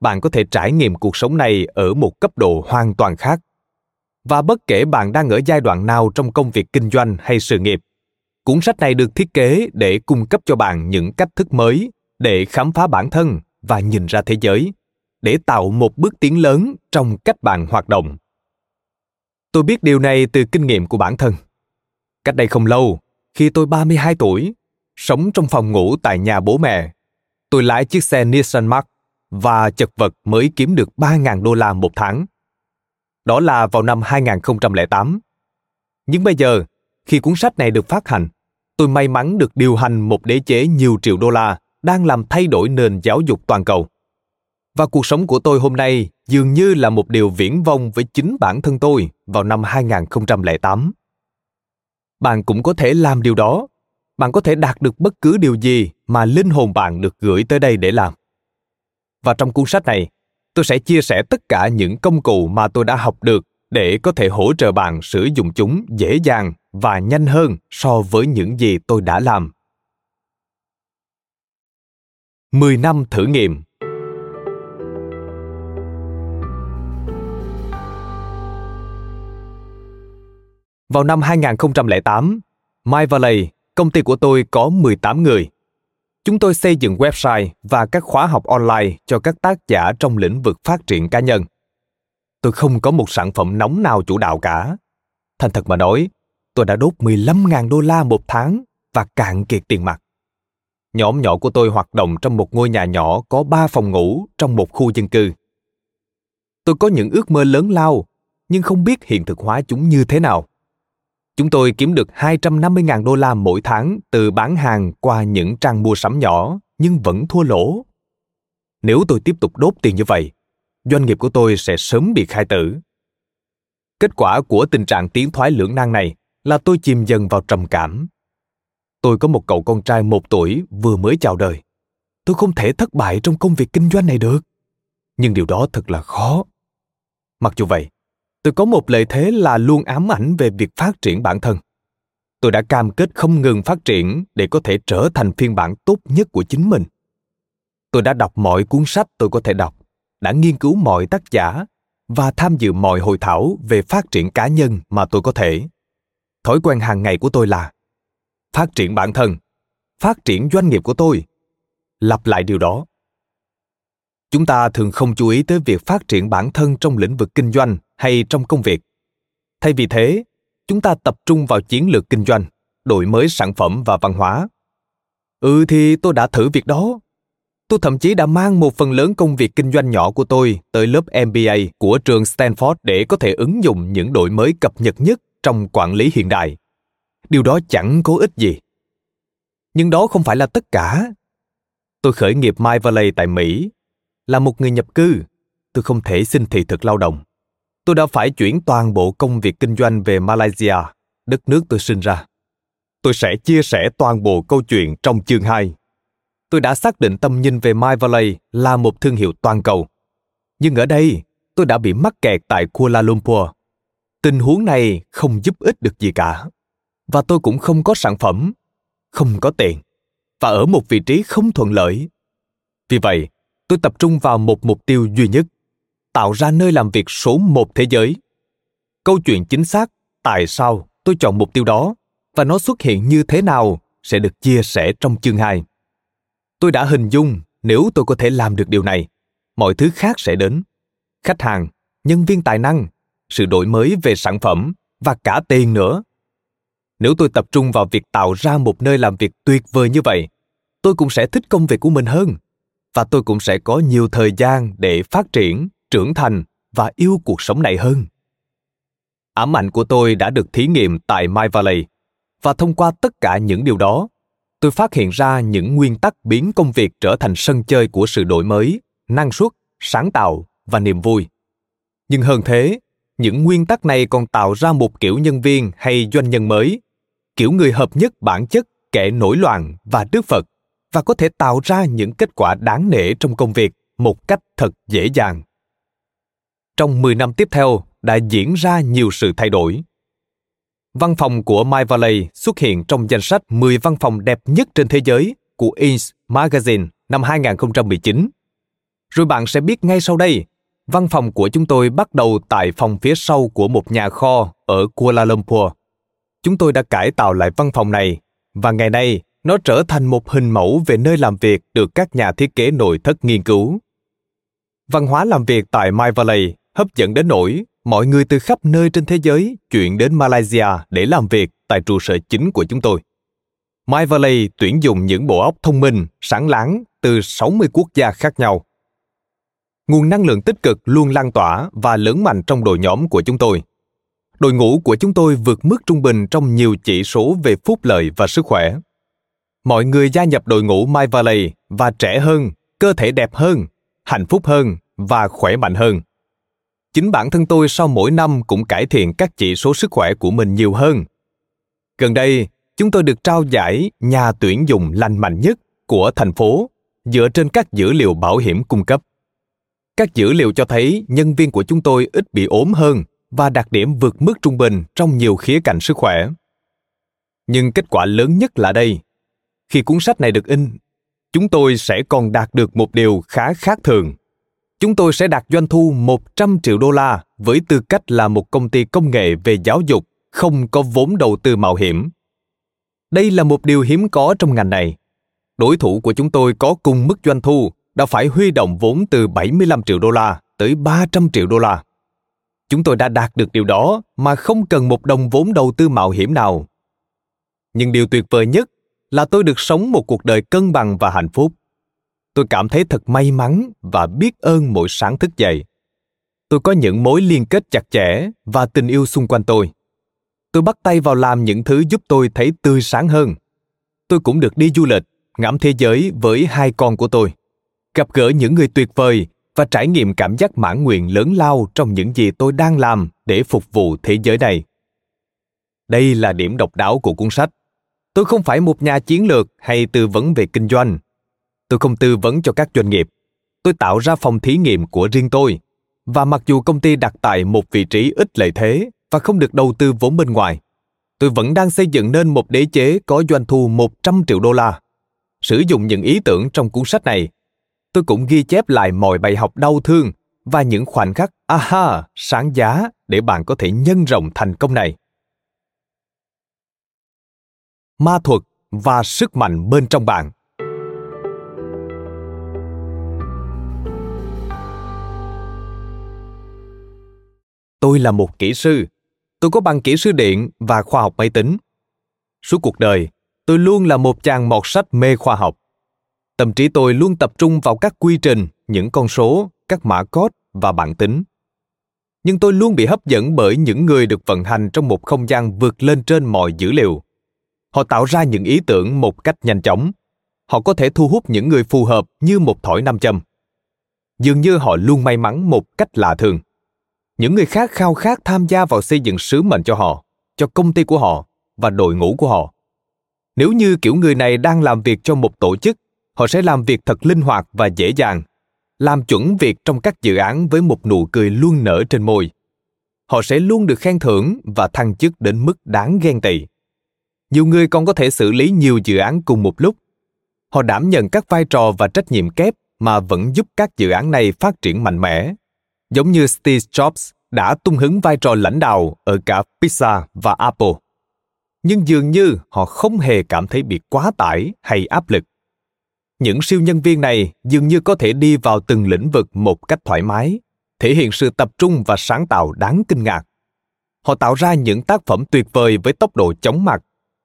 bạn có thể trải nghiệm cuộc sống này ở một cấp độ hoàn toàn khác. Và bất kể bạn đang ở giai đoạn nào trong công việc kinh doanh hay sự nghiệp cuốn sách này được thiết kế để cung cấp cho bạn những cách thức mới để khám phá bản thân và nhìn ra thế giới để tạo một bước tiến lớn trong cách bạn hoạt động tôi biết điều này từ kinh nghiệm của bản thân cách đây không lâu khi tôi 32 tuổi sống trong phòng ngủ tại nhà bố mẹ tôi lái chiếc xe Nissan Mark và chật vật mới kiếm được 3.000 đô la một tháng. Đó là vào năm 2008. Nhưng bây giờ, khi cuốn sách này được phát hành, tôi may mắn được điều hành một đế chế nhiều triệu đô la đang làm thay đổi nền giáo dục toàn cầu. Và cuộc sống của tôi hôm nay dường như là một điều viễn vông với chính bản thân tôi vào năm 2008. Bạn cũng có thể làm điều đó. Bạn có thể đạt được bất cứ điều gì mà linh hồn bạn được gửi tới đây để làm. Và trong cuốn sách này, tôi sẽ chia sẻ tất cả những công cụ mà tôi đã học được để có thể hỗ trợ bạn sử dụng chúng dễ dàng và nhanh hơn so với những gì tôi đã làm. 10 năm thử nghiệm Vào năm 2008, My Valley, công ty của tôi có 18 người. Chúng tôi xây dựng website và các khóa học online cho các tác giả trong lĩnh vực phát triển cá nhân. Tôi không có một sản phẩm nóng nào chủ đạo cả. Thành thật mà nói, tôi đã đốt 15.000 đô la một tháng và cạn kiệt tiền mặt. Nhóm nhỏ của tôi hoạt động trong một ngôi nhà nhỏ có 3 phòng ngủ trong một khu dân cư. Tôi có những ước mơ lớn lao, nhưng không biết hiện thực hóa chúng như thế nào. Chúng tôi kiếm được 250.000 đô la mỗi tháng từ bán hàng qua những trang mua sắm nhỏ, nhưng vẫn thua lỗ. Nếu tôi tiếp tục đốt tiền như vậy, doanh nghiệp của tôi sẽ sớm bị khai tử. Kết quả của tình trạng tiến thoái lưỡng nan này là tôi chìm dần vào trầm cảm. Tôi có một cậu con trai một tuổi vừa mới chào đời. Tôi không thể thất bại trong công việc kinh doanh này được. Nhưng điều đó thật là khó. Mặc dù vậy, tôi có một lợi thế là luôn ám ảnh về việc phát triển bản thân tôi đã cam kết không ngừng phát triển để có thể trở thành phiên bản tốt nhất của chính mình tôi đã đọc mọi cuốn sách tôi có thể đọc đã nghiên cứu mọi tác giả và tham dự mọi hội thảo về phát triển cá nhân mà tôi có thể thói quen hàng ngày của tôi là phát triển bản thân, phát triển doanh nghiệp của tôi. Lặp lại điều đó, chúng ta thường không chú ý tới việc phát triển bản thân trong lĩnh vực kinh doanh hay trong công việc. Thay vì thế, chúng ta tập trung vào chiến lược kinh doanh, đổi mới sản phẩm và văn hóa. Ừ thì tôi đã thử việc đó. Tôi thậm chí đã mang một phần lớn công việc kinh doanh nhỏ của tôi tới lớp mba của trường stanford để có thể ứng dụng những đổi mới cập nhật nhất trong quản lý hiện đại điều đó chẳng có ích gì nhưng đó không phải là tất cả tôi khởi nghiệp my valley tại mỹ là một người nhập cư tôi không thể xin thị thực lao động tôi đã phải chuyển toàn bộ công việc kinh doanh về Malaysia, đất nước tôi sinh ra. Tôi sẽ chia sẻ toàn bộ câu chuyện trong chương 2. Tôi đã xác định tâm nhìn về My Valley là một thương hiệu toàn cầu. Nhưng ở đây, tôi đã bị mắc kẹt tại Kuala Lumpur. Tình huống này không giúp ích được gì cả. Và tôi cũng không có sản phẩm, không có tiền, và ở một vị trí không thuận lợi. Vì vậy, tôi tập trung vào một mục tiêu duy nhất – tạo ra nơi làm việc số một thế giới. Câu chuyện chính xác tại sao tôi chọn mục tiêu đó và nó xuất hiện như thế nào sẽ được chia sẻ trong chương 2. Tôi đã hình dung nếu tôi có thể làm được điều này, mọi thứ khác sẽ đến. Khách hàng, nhân viên tài năng, sự đổi mới về sản phẩm và cả tiền nữa. Nếu tôi tập trung vào việc tạo ra một nơi làm việc tuyệt vời như vậy, tôi cũng sẽ thích công việc của mình hơn và tôi cũng sẽ có nhiều thời gian để phát triển trưởng thành và yêu cuộc sống này hơn. Ám ảnh của tôi đã được thí nghiệm tại My Valley và thông qua tất cả những điều đó, tôi phát hiện ra những nguyên tắc biến công việc trở thành sân chơi của sự đổi mới, năng suất, sáng tạo và niềm vui. Nhưng hơn thế, những nguyên tắc này còn tạo ra một kiểu nhân viên hay doanh nhân mới, kiểu người hợp nhất bản chất kẻ nổi loạn và đức Phật và có thể tạo ra những kết quả đáng nể trong công việc một cách thật dễ dàng trong 10 năm tiếp theo đã diễn ra nhiều sự thay đổi. Văn phòng của My Valley xuất hiện trong danh sách 10 văn phòng đẹp nhất trên thế giới của Inc. Magazine năm 2019. Rồi bạn sẽ biết ngay sau đây, văn phòng của chúng tôi bắt đầu tại phòng phía sau của một nhà kho ở Kuala Lumpur. Chúng tôi đã cải tạo lại văn phòng này và ngày nay nó trở thành một hình mẫu về nơi làm việc được các nhà thiết kế nội thất nghiên cứu. Văn hóa làm việc tại My Valley hấp dẫn đến nỗi mọi người từ khắp nơi trên thế giới chuyển đến Malaysia để làm việc tại trụ sở chính của chúng tôi. My Valley tuyển dụng những bộ óc thông minh, sáng láng từ 60 quốc gia khác nhau. Nguồn năng lượng tích cực luôn lan tỏa và lớn mạnh trong đội nhóm của chúng tôi. Đội ngũ của chúng tôi vượt mức trung bình trong nhiều chỉ số về phúc lợi và sức khỏe. Mọi người gia nhập đội ngũ My Valley và trẻ hơn, cơ thể đẹp hơn, hạnh phúc hơn và khỏe mạnh hơn. Chính bản thân tôi sau mỗi năm cũng cải thiện các chỉ số sức khỏe của mình nhiều hơn. Gần đây, chúng tôi được trao giải nhà tuyển dụng lành mạnh nhất của thành phố dựa trên các dữ liệu bảo hiểm cung cấp. Các dữ liệu cho thấy nhân viên của chúng tôi ít bị ốm hơn và đạt điểm vượt mức trung bình trong nhiều khía cạnh sức khỏe. Nhưng kết quả lớn nhất là đây. Khi cuốn sách này được in, chúng tôi sẽ còn đạt được một điều khá khác thường. Chúng tôi sẽ đạt doanh thu 100 triệu đô la với tư cách là một công ty công nghệ về giáo dục không có vốn đầu tư mạo hiểm. Đây là một điều hiếm có trong ngành này. Đối thủ của chúng tôi có cùng mức doanh thu đã phải huy động vốn từ 75 triệu đô la tới 300 triệu đô la. Chúng tôi đã đạt được điều đó mà không cần một đồng vốn đầu tư mạo hiểm nào. Nhưng điều tuyệt vời nhất là tôi được sống một cuộc đời cân bằng và hạnh phúc. Tôi cảm thấy thật may mắn và biết ơn mỗi sáng thức dậy. Tôi có những mối liên kết chặt chẽ và tình yêu xung quanh tôi. Tôi bắt tay vào làm những thứ giúp tôi thấy tươi sáng hơn. Tôi cũng được đi du lịch, ngắm thế giới với hai con của tôi. Gặp gỡ những người tuyệt vời và trải nghiệm cảm giác mãn nguyện lớn lao trong những gì tôi đang làm để phục vụ thế giới này. Đây là điểm độc đáo của cuốn sách. Tôi không phải một nhà chiến lược hay tư vấn về kinh doanh. Tôi không tư vấn cho các doanh nghiệp. Tôi tạo ra phòng thí nghiệm của riêng tôi. Và mặc dù công ty đặt tại một vị trí ít lợi thế và không được đầu tư vốn bên ngoài, tôi vẫn đang xây dựng nên một đế chế có doanh thu 100 triệu đô la. Sử dụng những ý tưởng trong cuốn sách này tôi cũng ghi chép lại mọi bài học đau thương và những khoảnh khắc aha sáng giá để bạn có thể nhân rộng thành công này. Ma thuật và sức mạnh bên trong bạn. Tôi là một kỹ sư. Tôi có bằng kỹ sư điện và khoa học máy tính. Suốt cuộc đời, tôi luôn là một chàng mọt sách mê khoa học tâm trí tôi luôn tập trung vào các quy trình, những con số, các mã code và bản tính. Nhưng tôi luôn bị hấp dẫn bởi những người được vận hành trong một không gian vượt lên trên mọi dữ liệu. Họ tạo ra những ý tưởng một cách nhanh chóng. Họ có thể thu hút những người phù hợp như một thỏi nam châm. Dường như họ luôn may mắn một cách lạ thường. Những người khác khao khát tham gia vào xây dựng sứ mệnh cho họ, cho công ty của họ và đội ngũ của họ. Nếu như kiểu người này đang làm việc cho một tổ chức họ sẽ làm việc thật linh hoạt và dễ dàng, làm chuẩn việc trong các dự án với một nụ cười luôn nở trên môi. Họ sẽ luôn được khen thưởng và thăng chức đến mức đáng ghen tị. Nhiều người còn có thể xử lý nhiều dự án cùng một lúc. Họ đảm nhận các vai trò và trách nhiệm kép mà vẫn giúp các dự án này phát triển mạnh mẽ. Giống như steve jobs đã tung hứng vai trò lãnh đạo ở cả pizza và apple. Nhưng dường như họ không hề cảm thấy bị quá tải hay áp lực những siêu nhân viên này dường như có thể đi vào từng lĩnh vực một cách thoải mái thể hiện sự tập trung và sáng tạo đáng kinh ngạc họ tạo ra những tác phẩm tuyệt vời với tốc độ chóng mặt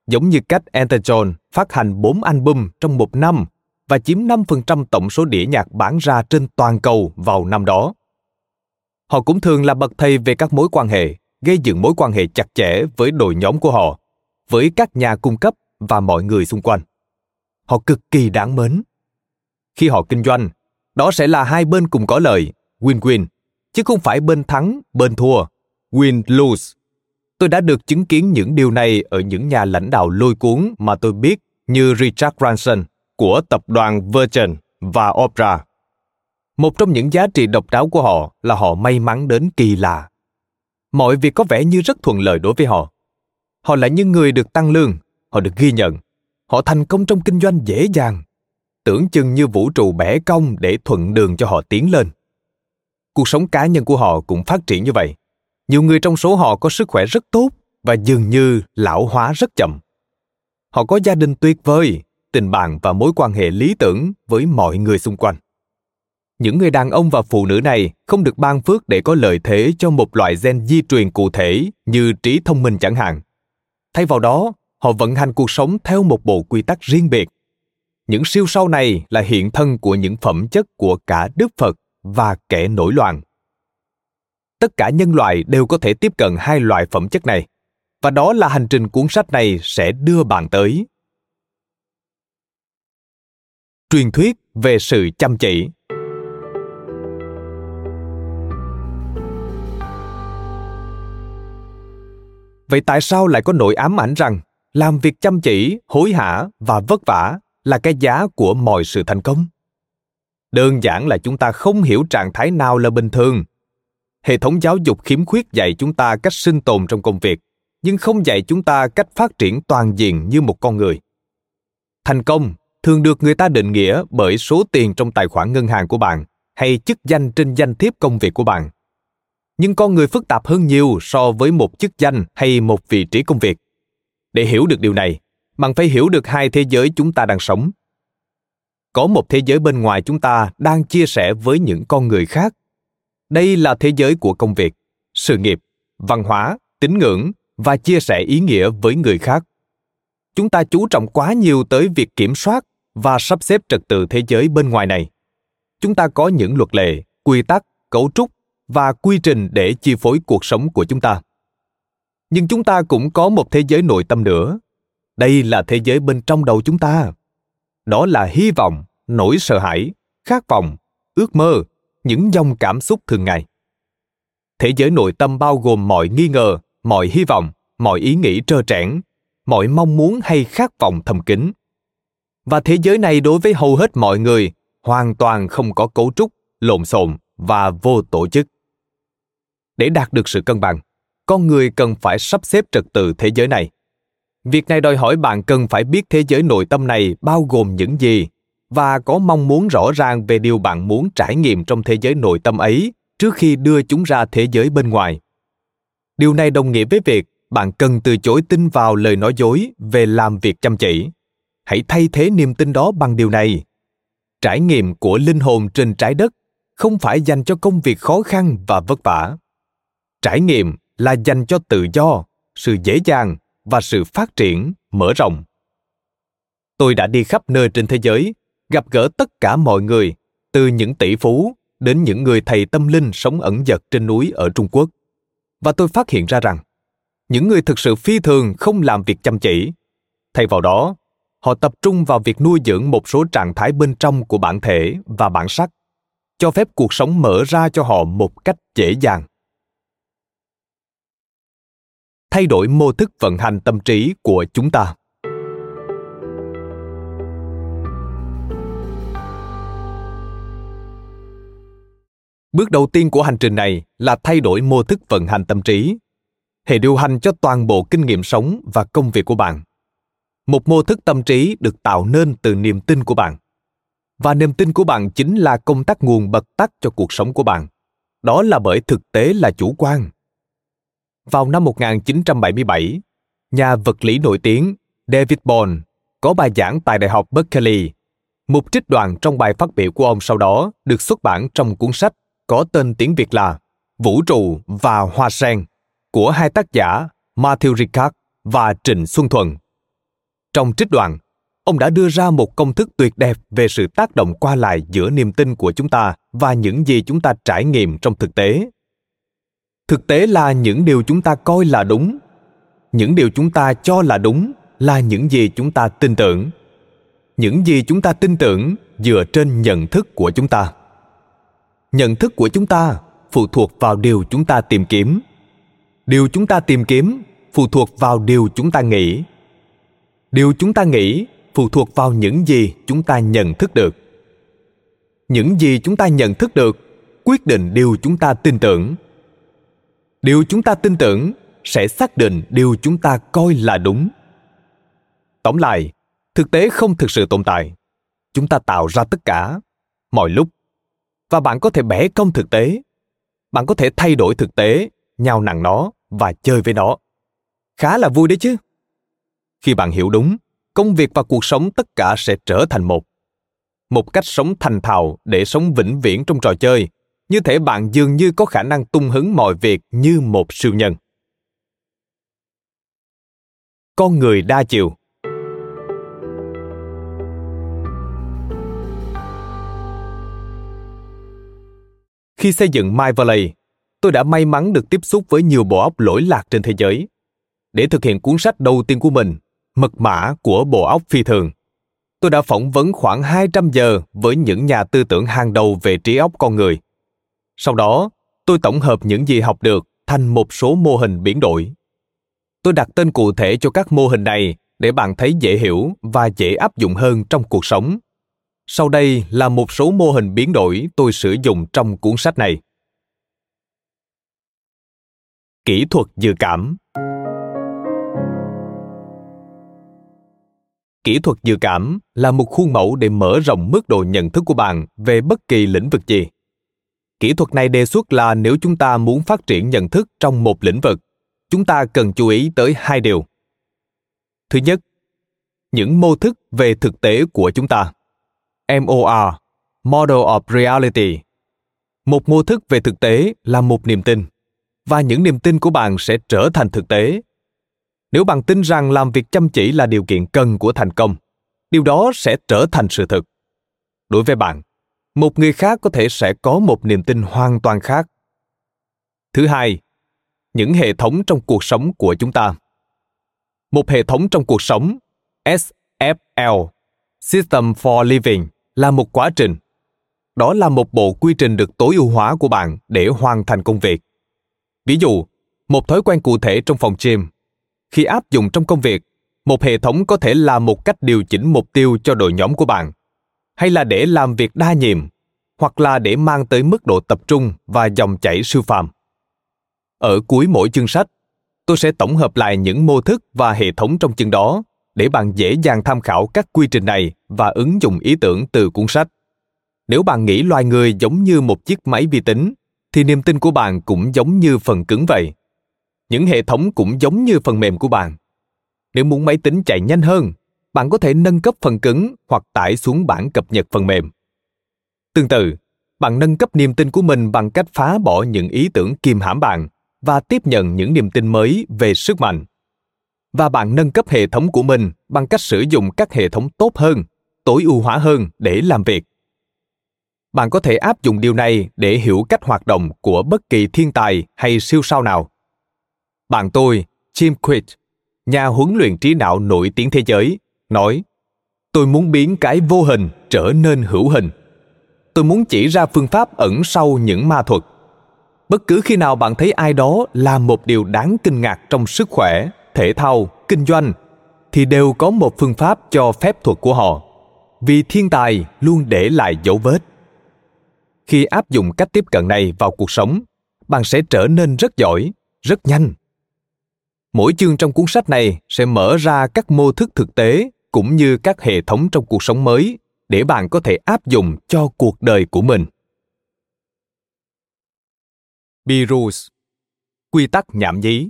giống như cách Elton phát hành 4 album trong một năm và chiếm 5% tổng số đĩa nhạc bán ra trên toàn cầu vào năm đó. Họ cũng thường là bậc thầy về các mối quan hệ, gây dựng mối quan hệ chặt chẽ với đội nhóm của họ, với các nhà cung cấp và mọi người xung quanh họ cực kỳ đáng mến. Khi họ kinh doanh, đó sẽ là hai bên cùng có lợi, win-win, chứ không phải bên thắng, bên thua, win-lose. Tôi đã được chứng kiến những điều này ở những nhà lãnh đạo lôi cuốn mà tôi biết như Richard Branson của tập đoàn Virgin và Oprah. một trong những giá trị độc đáo của họ là họ may mắn đến kỳ lạ mọi việc có vẻ như rất thuận lợi đối với họ họ là những người được tăng lương họ được ghi nhận họ thành công trong kinh doanh dễ dàng. Tưởng chừng như vũ trụ bẻ cong để thuận đường cho họ tiến lên. Cuộc sống cá nhân của họ cũng phát triển như vậy. Nhiều người trong số họ có sức khỏe rất tốt và dường như lão hóa rất chậm. Họ có gia đình tuyệt vời, tình bạn và mối quan hệ lý tưởng với mọi người xung quanh. Những người đàn ông và phụ nữ này không được ban phước để có lợi thế cho một loại gen di truyền cụ thể như trí thông minh chẳng hạn. Thay vào đó họ vận hành cuộc sống theo một bộ quy tắc riêng biệt. Những siêu sau này là hiện thân của những phẩm chất của cả đức phật và kẻ nổi loạn. Tất cả nhân loại đều có thể tiếp cận hai loại phẩm chất này, và đó là hành trình cuốn sách này sẽ đưa bạn tới. Truyền thuyết về sự chăm chỉ. Vậy tại sao lại có nỗi ám ảnh rằng làm việc chăm chỉ, hối hả và vất vả là cái giá của mọi sự thành công. Đơn giản là chúng ta không hiểu trạng thái nào là bình thường. Hệ thống giáo dục khiếm khuyết dạy chúng ta cách sinh tồn trong công việc, nhưng không dạy chúng ta cách phát triển toàn diện như một con người. Thành công thường được người ta định nghĩa bởi số tiền trong tài khoản ngân hàng của bạn hay chức danh trên danh thiếp công việc của bạn. Nhưng con người phức tạp hơn nhiều so với một chức danh hay một vị trí công việc để hiểu được điều này bạn phải hiểu được hai thế giới chúng ta đang sống. Có một thế giới bên ngoài chúng ta đang chia sẻ với những con người khác. Đây là thế giới của công việc, sự nghiệp, văn hóa, tín ngưỡng và chia sẻ ý nghĩa với người khác. Chúng ta chú trọng quá nhiều tới việc kiểm soát và sắp xếp trật tự thế giới bên ngoài này. Chúng ta có những luật lệ, quy tắc, cấu trúc và quy trình để chi phối cuộc sống của chúng ta nhưng chúng ta cũng có một thế giới nội tâm nữa. Đây là thế giới bên trong đầu chúng ta. Đó là hy vọng, nỗi sợ hãi, khát vọng, ước mơ, những dòng cảm xúc thường ngày. Thế giới nội tâm bao gồm mọi nghi ngờ, mọi hy vọng, mọi ý nghĩ trơ trẽn, mọi mong muốn hay khát vọng thầm kín. Và thế giới này đối với hầu hết mọi người, hoàn toàn không có cấu trúc, lộn xộn và vô tổ chức. Để đạt được sự cân bằng con người cần phải sắp xếp trật tự thế giới này. Việc này đòi hỏi bạn cần phải biết thế giới nội tâm này bao gồm những gì và có mong muốn rõ ràng về điều bạn muốn trải nghiệm trong thế giới nội tâm ấy trước khi đưa chúng ra thế giới bên ngoài. Điều này đồng nghĩa với việc bạn cần từ chối tin vào lời nói dối về làm việc chăm chỉ. Hãy thay thế niềm tin đó bằng điều này. Trải nghiệm của linh hồn trên trái đất không phải dành cho công việc khó khăn và vất vả. Trải nghiệm là dành cho tự do, sự dễ dàng và sự phát triển, mở rộng. Tôi đã đi khắp nơi trên thế giới, gặp gỡ tất cả mọi người, từ những tỷ phú đến những người thầy tâm linh sống ẩn dật trên núi ở trung quốc. Và tôi phát hiện ra rằng, những người thực sự phi thường không làm việc chăm chỉ. Thay vào đó, họ tập trung vào việc nuôi dưỡng một số trạng thái bên trong của bản thể và bản sắc, cho phép cuộc sống mở ra cho họ một cách dễ dàng thay đổi mô thức vận hành tâm trí của chúng ta bước đầu tiên của hành trình này là thay đổi mô thức vận hành tâm trí hệ điều hành cho toàn bộ kinh nghiệm sống và công việc của bạn một mô thức tâm trí được tạo nên từ niềm tin của bạn và niềm tin của bạn chính là công tắc nguồn bật tắt cho cuộc sống của bạn. Đó là bởi thực tế là chủ quan. Vào năm 1977, nhà vật lý nổi tiếng David Bohm có bài giảng tại Đại học Berkeley. Một trích đoạn trong bài phát biểu của ông sau đó được xuất bản trong cuốn sách có tên tiếng Việt là Vũ trụ và Hoa sen của hai tác giả Matthew Ricard và Trịnh Xuân Thuần. Trong trích đoạn, ông đã đưa ra một công thức tuyệt đẹp về sự tác động qua lại giữa niềm tin của chúng ta và những gì chúng ta trải nghiệm trong thực tế thực tế là những điều chúng ta coi là đúng những điều chúng ta cho là đúng là những gì chúng ta tin tưởng những gì chúng ta tin tưởng dựa trên nhận thức của chúng ta nhận thức của chúng ta phụ thuộc vào điều chúng ta tìm kiếm điều chúng ta tìm kiếm phụ thuộc vào điều chúng ta nghĩ điều chúng ta nghĩ phụ thuộc vào những gì chúng ta nhận thức được những gì chúng ta nhận thức được quyết định điều chúng ta tin tưởng điều chúng ta tin tưởng sẽ xác định điều chúng ta coi là đúng. Tóm lại, thực tế không thực sự tồn tại. Chúng ta tạo ra tất cả, mọi lúc. Và bạn có thể bẻ cong thực tế. Bạn có thể thay đổi thực tế, nhào nặng nó và chơi với nó. Khá là vui đấy chứ. Khi bạn hiểu đúng, công việc và cuộc sống tất cả sẽ trở thành một. Một cách sống thành thạo để sống vĩnh viễn trong trò chơi như thể bạn dường như có khả năng tung hứng mọi việc như một siêu nhân con người đa chiều khi xây dựng My Valley, tôi đã may mắn được tiếp xúc với nhiều bộ óc lỗi lạc trên thế giới. Để thực hiện cuốn sách đầu tiên của mình, Mật mã của bộ óc phi thường, tôi đã phỏng vấn khoảng 200 giờ với những nhà tư tưởng hàng đầu về trí óc con người. Sau đó, tôi tổng hợp những gì học được thành một số mô hình biến đổi. Tôi đặt tên cụ thể cho các mô hình này để bạn thấy dễ hiểu và dễ áp dụng hơn trong cuộc sống sau đây là một số mô hình biến đổi tôi sử dụng trong cuốn sách này. Kỹ thuật dự cảm Kỹ thuật dự cảm là một khuôn mẫu để mở rộng mức độ nhận thức của bạn về bất kỳ lĩnh vực gì. Kỹ thuật này đề xuất là nếu chúng ta muốn phát triển nhận thức trong một lĩnh vực, chúng ta cần chú ý tới hai điều. Thứ nhất, những mô thức về thực tế của chúng ta MOR, Model of Reality. Một mô thức về thực tế là một niềm tin, và những niềm tin của bạn sẽ trở thành thực tế. Nếu bạn tin rằng làm việc chăm chỉ là điều kiện cần của thành công, điều đó sẽ trở thành sự thực. Đối với bạn, một người khác có thể sẽ có một niềm tin hoàn toàn khác. Thứ hai, những hệ thống trong cuộc sống của chúng ta. Một hệ thống trong cuộc sống, SFL, System for Living, là một quá trình đó là một bộ quy trình được tối ưu hóa của bạn để hoàn thành công việc ví dụ một thói quen cụ thể trong phòng gym khi áp dụng trong công việc một hệ thống có thể là một cách điều chỉnh mục tiêu cho đội nhóm của bạn hay là để làm việc đa nhiệm hoặc là để mang tới mức độ tập trung và dòng chảy siêu phàm ở cuối mỗi chương sách tôi sẽ tổng hợp lại những mô thức và hệ thống trong chương đó để bạn dễ dàng tham khảo các quy trình này và ứng dụng ý tưởng từ cuốn sách. Nếu bạn nghĩ loài người giống như một chiếc máy vi tính, thì niềm tin của bạn cũng giống như phần cứng vậy. Những hệ thống cũng giống như phần mềm của bạn. Nếu muốn máy tính chạy nhanh hơn, bạn có thể nâng cấp phần cứng hoặc tải xuống bản cập nhật phần mềm. Tương tự, bạn nâng cấp niềm tin của mình bằng cách phá bỏ những ý tưởng kìm hãm bạn và tiếp nhận những niềm tin mới về sức mạnh. Và bạn nâng cấp hệ thống của mình bằng cách sử dụng các hệ thống tốt hơn tối ưu hóa hơn để làm việc. Bạn có thể áp dụng điều này để hiểu cách hoạt động của bất kỳ thiên tài hay siêu sao nào. Bạn tôi jim quick nhà huấn luyện trí não nổi tiếng thế giới nói, tôi muốn biến cái vô hình trở nên hữu hình. Tôi muốn chỉ ra phương pháp ẩn sau những ma thuật. Bất cứ khi nào bạn thấy ai đó làm một điều đáng kinh ngạc trong sức khỏe, thể thao, kinh doanh, thì đều có một phương pháp cho phép thuật của họ. Vì thiên tài luôn để lại dấu vết. Khi áp dụng cách tiếp cận này vào cuộc sống, bạn sẽ trở nên rất giỏi, rất nhanh. Mỗi chương trong cuốn sách này sẽ mở ra các mô thức thực tế cũng như các hệ thống trong cuộc sống mới để bạn có thể áp dụng cho cuộc đời của mình. B rules quy tắc nhảm nhí.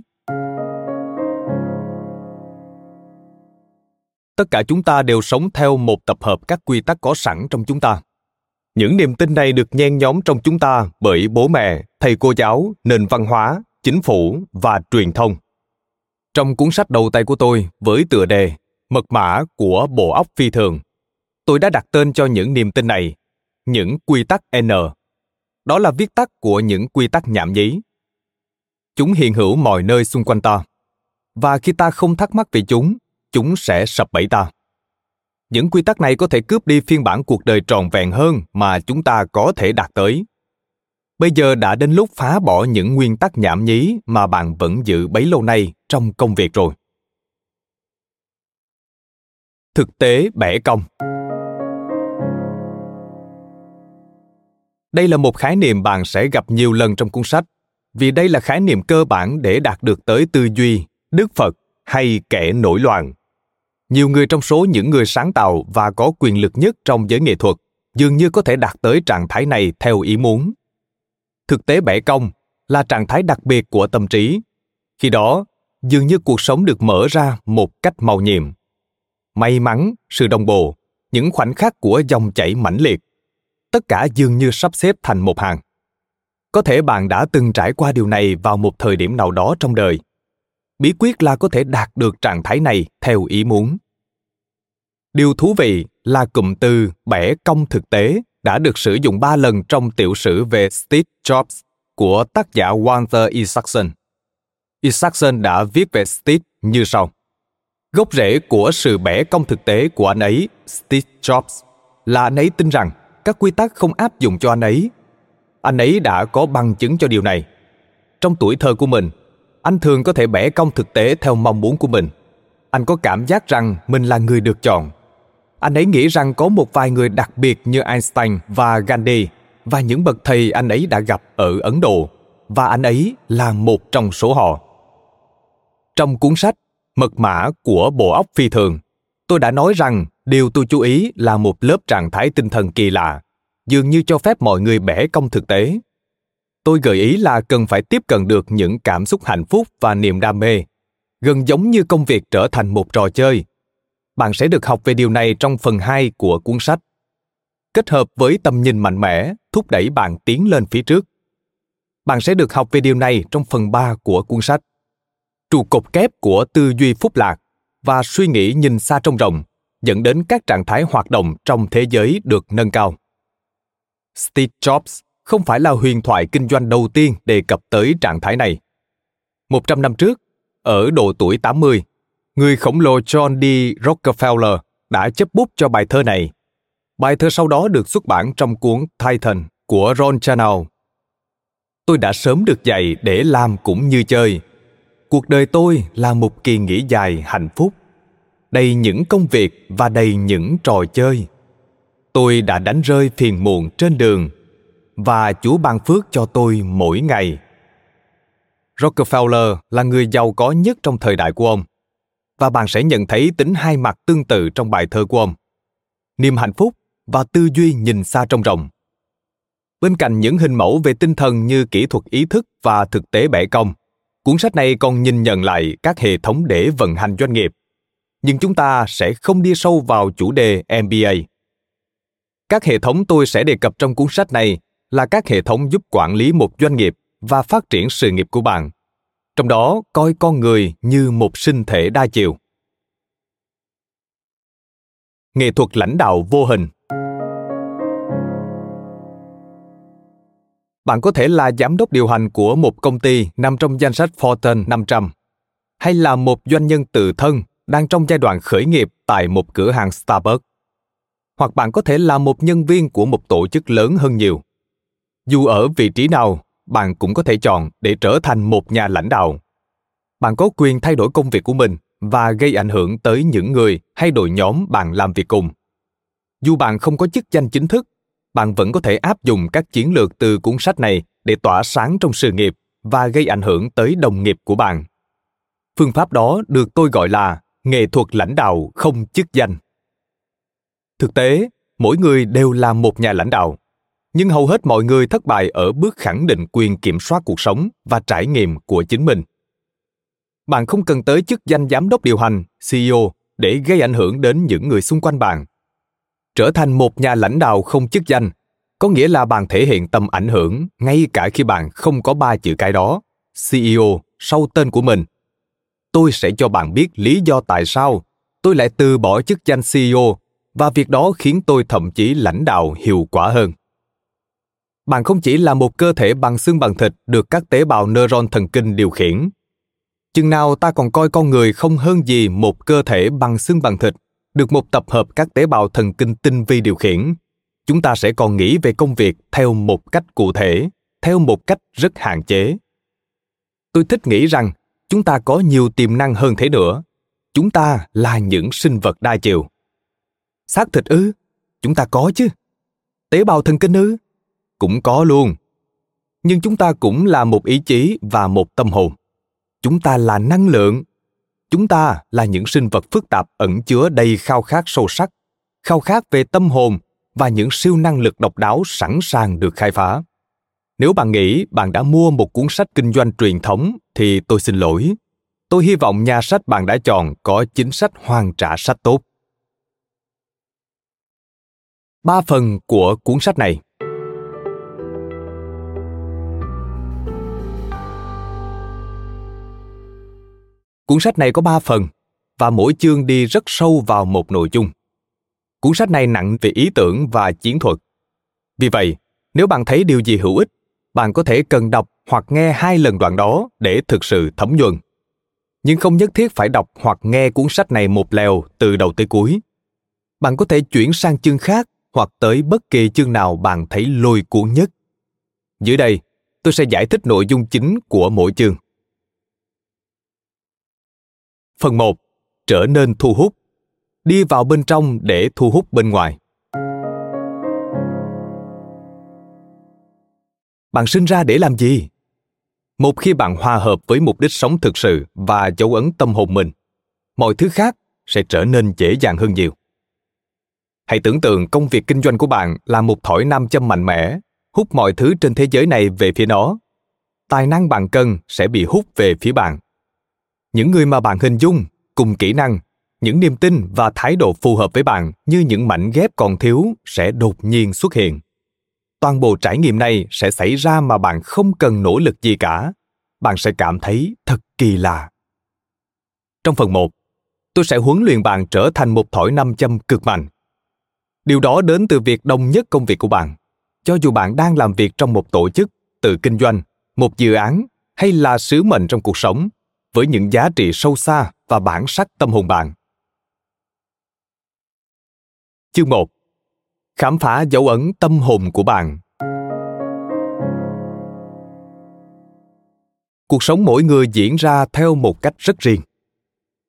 Tất cả chúng ta đều sống theo một tập hợp các quy tắc có sẵn trong chúng ta. Những niềm tin này được nhen nhóm trong chúng ta bởi bố mẹ, thầy cô giáo, nền văn hóa, chính phủ và truyền thông. Trong cuốn sách đầu tay của tôi với tựa đề mật mã của bộ óc phi thường. Tôi đã đặt tên cho những niềm tin này, những quy tắc n. Đó là viết tắt của những quy tắc nhảm nhí. Chúng hiện hữu mọi nơi xung quanh ta. Và khi ta không thắc mắc về chúng chúng sẽ sập bẫy ta. Những quy tắc này có thể cướp đi phiên bản cuộc đời tròn vẹn hơn mà chúng ta có thể đạt tới. Bây giờ đã đến lúc phá bỏ những nguyên tắc nhảm nhí mà bạn vẫn giữ bấy lâu nay trong công việc rồi thực tế bẻ cong. Đây là một khái niệm bạn sẽ gặp nhiều lần trong cuốn sách, vì đây là khái niệm cơ bản để đạt được tới tư duy, đức phật hay kẻ nổi loạn. Nhiều người trong số những người sáng tạo và có quyền lực nhất trong giới nghệ thuật dường như có thể đạt tới trạng thái này theo ý muốn. Thực tế bẻ cong là trạng thái đặc biệt của tâm trí. Khi đó, dường như cuộc sống được mở ra một cách màu nhiệm may mắn, sự đồng bộ, những khoảnh khắc của dòng chảy mãnh liệt tất cả dường như sắp xếp thành một hàng có thể bạn đã từng trải qua điều này vào một thời điểm nào đó trong đời bí quyết là có thể đạt được trạng thái này theo ý muốn điều thú vị là cụm từ bẻ cong thực tế đã được sử dụng ba lần trong tiểu sử về Steve Jobs của tác giả Walter Isaacson. Isaacson đã viết về Steve như sau. Gốc rễ của sự bẻ cong thực tế của anh ấy, Steve Jobs, là anh ấy tin rằng các quy tắc không áp dụng cho anh ấy. Anh ấy đã có bằng chứng cho điều này. Trong tuổi thơ của mình, anh thường có thể bẻ cong thực tế theo mong muốn của mình. Anh có cảm giác rằng mình là người được chọn. Anh ấy nghĩ rằng có một vài người đặc biệt như Einstein và Gandhi và những bậc thầy anh ấy đã gặp ở Ấn Độ và anh ấy là một trong số họ. Trong cuốn sách Mật mã của bộ óc phi thường, tôi đã nói rằng điều tôi chú ý là một lớp trạng thái tinh thần kỳ lạ, dường như cho phép mọi người bẻ công thực tế. Tôi gợi ý là cần phải tiếp cận được những cảm xúc hạnh phúc và niềm đam mê, gần giống như công việc trở thành một trò chơi. Bạn sẽ được học về điều này trong phần 2 của cuốn sách. Kết hợp với tầm nhìn mạnh mẽ, thúc đẩy bạn tiến lên phía trước. Bạn sẽ được học về điều này trong phần 3 của cuốn sách. Trụ cột kép của tư duy phúc lạc và suy nghĩ nhìn xa trong rộng dẫn đến các trạng thái hoạt động trong thế giới được nâng cao. Steve Jobs không phải là huyền thoại kinh doanh đầu tiên đề cập tới trạng thái này. Một trăm năm trước, ở độ tuổi 80, người khổng lồ John D. Rockefeller đã chấp bút cho bài thơ này. Bài thơ sau đó được xuất bản trong cuốn Titan của Ron Chernow. Tôi đã sớm được dạy để làm cũng như chơi. Cuộc đời tôi là một kỳ nghỉ dài hạnh phúc. Đầy những công việc và đầy những trò chơi. Tôi đã đánh rơi phiền muộn trên đường và chúa ban phước cho tôi mỗi ngày. Rockefeller là người giàu có nhất trong thời đại của ông, và bạn sẽ nhận thấy tính hai mặt tương tự trong bài thơ của ông. Niềm hạnh phúc và tư duy nhìn xa trong rộng. Bên cạnh những hình mẫu về tinh thần như kỹ thuật ý thức và thực tế bẻ công cuốn sách này còn nhìn nhận lại các hệ thống để vận hành doanh nghiệp nhưng chúng ta sẽ không đi sâu vào chủ đề MBA. Các hệ thống tôi sẽ đề cập trong cuốn sách này là các hệ thống giúp quản lý một doanh nghiệp và phát triển sự nghiệp của bạn. Trong đó, coi con người như một sinh thể đa chiều. Nghệ thuật lãnh đạo vô hình Bạn có thể là giám đốc điều hành của một công ty nằm trong danh sách Fortune 500, hay là một doanh nhân tự thân đang trong giai đoạn khởi nghiệp tại một cửa hàng Starbucks. Hoặc bạn có thể là một nhân viên của một tổ chức lớn hơn nhiều. Dù ở vị trí nào, bạn cũng có thể chọn để trở thành một nhà lãnh đạo. Bạn có quyền thay đổi công việc của mình và gây ảnh hưởng tới những người hay đội nhóm bạn làm việc cùng. Dù bạn không có chức danh chính thức, bạn vẫn có thể áp dụng các chiến lược từ cuốn sách này để tỏa sáng trong sự nghiệp và gây ảnh hưởng tới đồng nghiệp của bạn. Phương pháp đó được tôi gọi là nghệ thuật lãnh đạo không chức danh. Thực tế, mỗi người đều là một nhà lãnh đạo, nhưng hầu hết mọi người thất bại ở bước khẳng định quyền kiểm soát cuộc sống và trải nghiệm của chính mình. Bạn không cần tới chức danh giám đốc điều hành ceo để gây ảnh hưởng đến những người xung quanh bạn trở thành một nhà lãnh đạo không chức danh có nghĩa là bạn thể hiện tầm ảnh hưởng ngay cả khi bạn không có ba chữ cái đó ceo sau tên của mình tôi sẽ cho bạn biết lý do tại sao tôi lại từ bỏ chức danh CEO và việc đó khiến tôi thậm chí lãnh đạo hiệu quả hơn. Bạn không chỉ là một cơ thể bằng xương bằng thịt được các tế bào neuron thần kinh điều khiển. Chừng nào ta còn coi con người không hơn gì một cơ thể bằng xương bằng thịt, được một tập hợp các tế bào thần kinh tinh vi điều khiển, chúng ta sẽ còn nghĩ về công việc theo một cách cụ thể, theo một cách rất hạn chế. Tôi thích nghĩ rằng chúng ta có nhiều tiềm năng hơn thế nữa. Chúng ta là những sinh vật đa chiều. Xác thịt ư? Chúng ta có chứ. Tế bào thần kinh ư? Cũng có luôn. Nhưng chúng ta cũng là một ý chí và một tâm hồn. Chúng ta là năng lượng chúng ta là những sinh vật phức tạp ẩn chứa đầy khao khát sâu sắc, khao khát về tâm hồn và những siêu năng lực độc đáo sẵn sàng được khai phá. Nếu bạn nghĩ bạn đã mua một cuốn sách kinh doanh truyền thống thì tôi xin lỗi. Tôi hy vọng nhà sách bạn đã chọn có chính sách hoàn trả sách tốt. Ba phần của cuốn sách này. Cuốn sách này có ba phần và mỗi chương đi rất sâu vào một nội dung. Cuốn sách này nặng về ý tưởng và chiến thuật. Vì vậy, nếu bạn thấy điều gì hữu ích, bạn có thể cần đọc hoặc nghe hai lần đoạn đó để thực sự thấm nhuần. Nhưng không nhất thiết phải đọc hoặc nghe cuốn sách này một lèo từ đầu tới cuối. Bạn có thể chuyển sang chương khác hoặc tới bất kỳ chương nào bạn thấy lôi cuốn nhất. Dưới đây, tôi sẽ giải thích nội dung chính của mỗi chương. Phần 1. Trở nên thu hút. Đi vào bên trong để thu hút bên ngoài. Bạn sinh ra để làm gì? Một khi bạn hòa hợp với mục đích sống thực sự và dấu ấn tâm hồn mình, mọi thứ khác sẽ trở nên dễ dàng hơn nhiều. Hãy tưởng tượng công việc kinh doanh của bạn là một thỏi nam châm mạnh mẽ, hút mọi thứ trên thế giới này về phía nó. Tài năng bạn cần sẽ bị hút về phía bạn những người mà bạn hình dung cùng kỹ năng những niềm tin và thái độ phù hợp với bạn như những mảnh ghép còn thiếu sẽ đột nhiên xuất hiện toàn bộ trải nghiệm này sẽ xảy ra mà bạn không cần nỗ lực gì cả bạn sẽ cảm thấy thật kỳ lạ trong phần 1, tôi sẽ huấn luyện bạn trở thành một thỏi nam châm cực mạnh. Điều đó đến từ việc đồng nhất công việc của bạn. Cho dù bạn đang làm việc trong một tổ chức, tự kinh doanh, một dự án hay là sứ mệnh trong cuộc sống, với những giá trị sâu xa và bản sắc tâm hồn bạn. Chương 1 Khám phá dấu ấn tâm hồn của bạn Cuộc sống mỗi người diễn ra theo một cách rất riêng.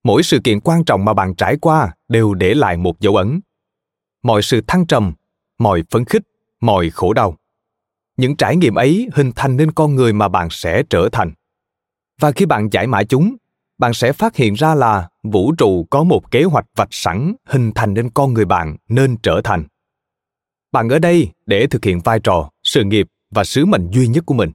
Mỗi sự kiện quan trọng mà bạn trải qua đều để lại một dấu ấn. Mọi sự thăng trầm, mọi phấn khích, mọi khổ đau. Những trải nghiệm ấy hình thành nên con người mà bạn sẽ trở thành và khi bạn giải mã chúng, bạn sẽ phát hiện ra là vũ trụ có một kế hoạch vạch sẵn hình thành nên con người bạn nên trở thành. Bạn ở đây để thực hiện vai trò, sự nghiệp và sứ mệnh duy nhất của mình.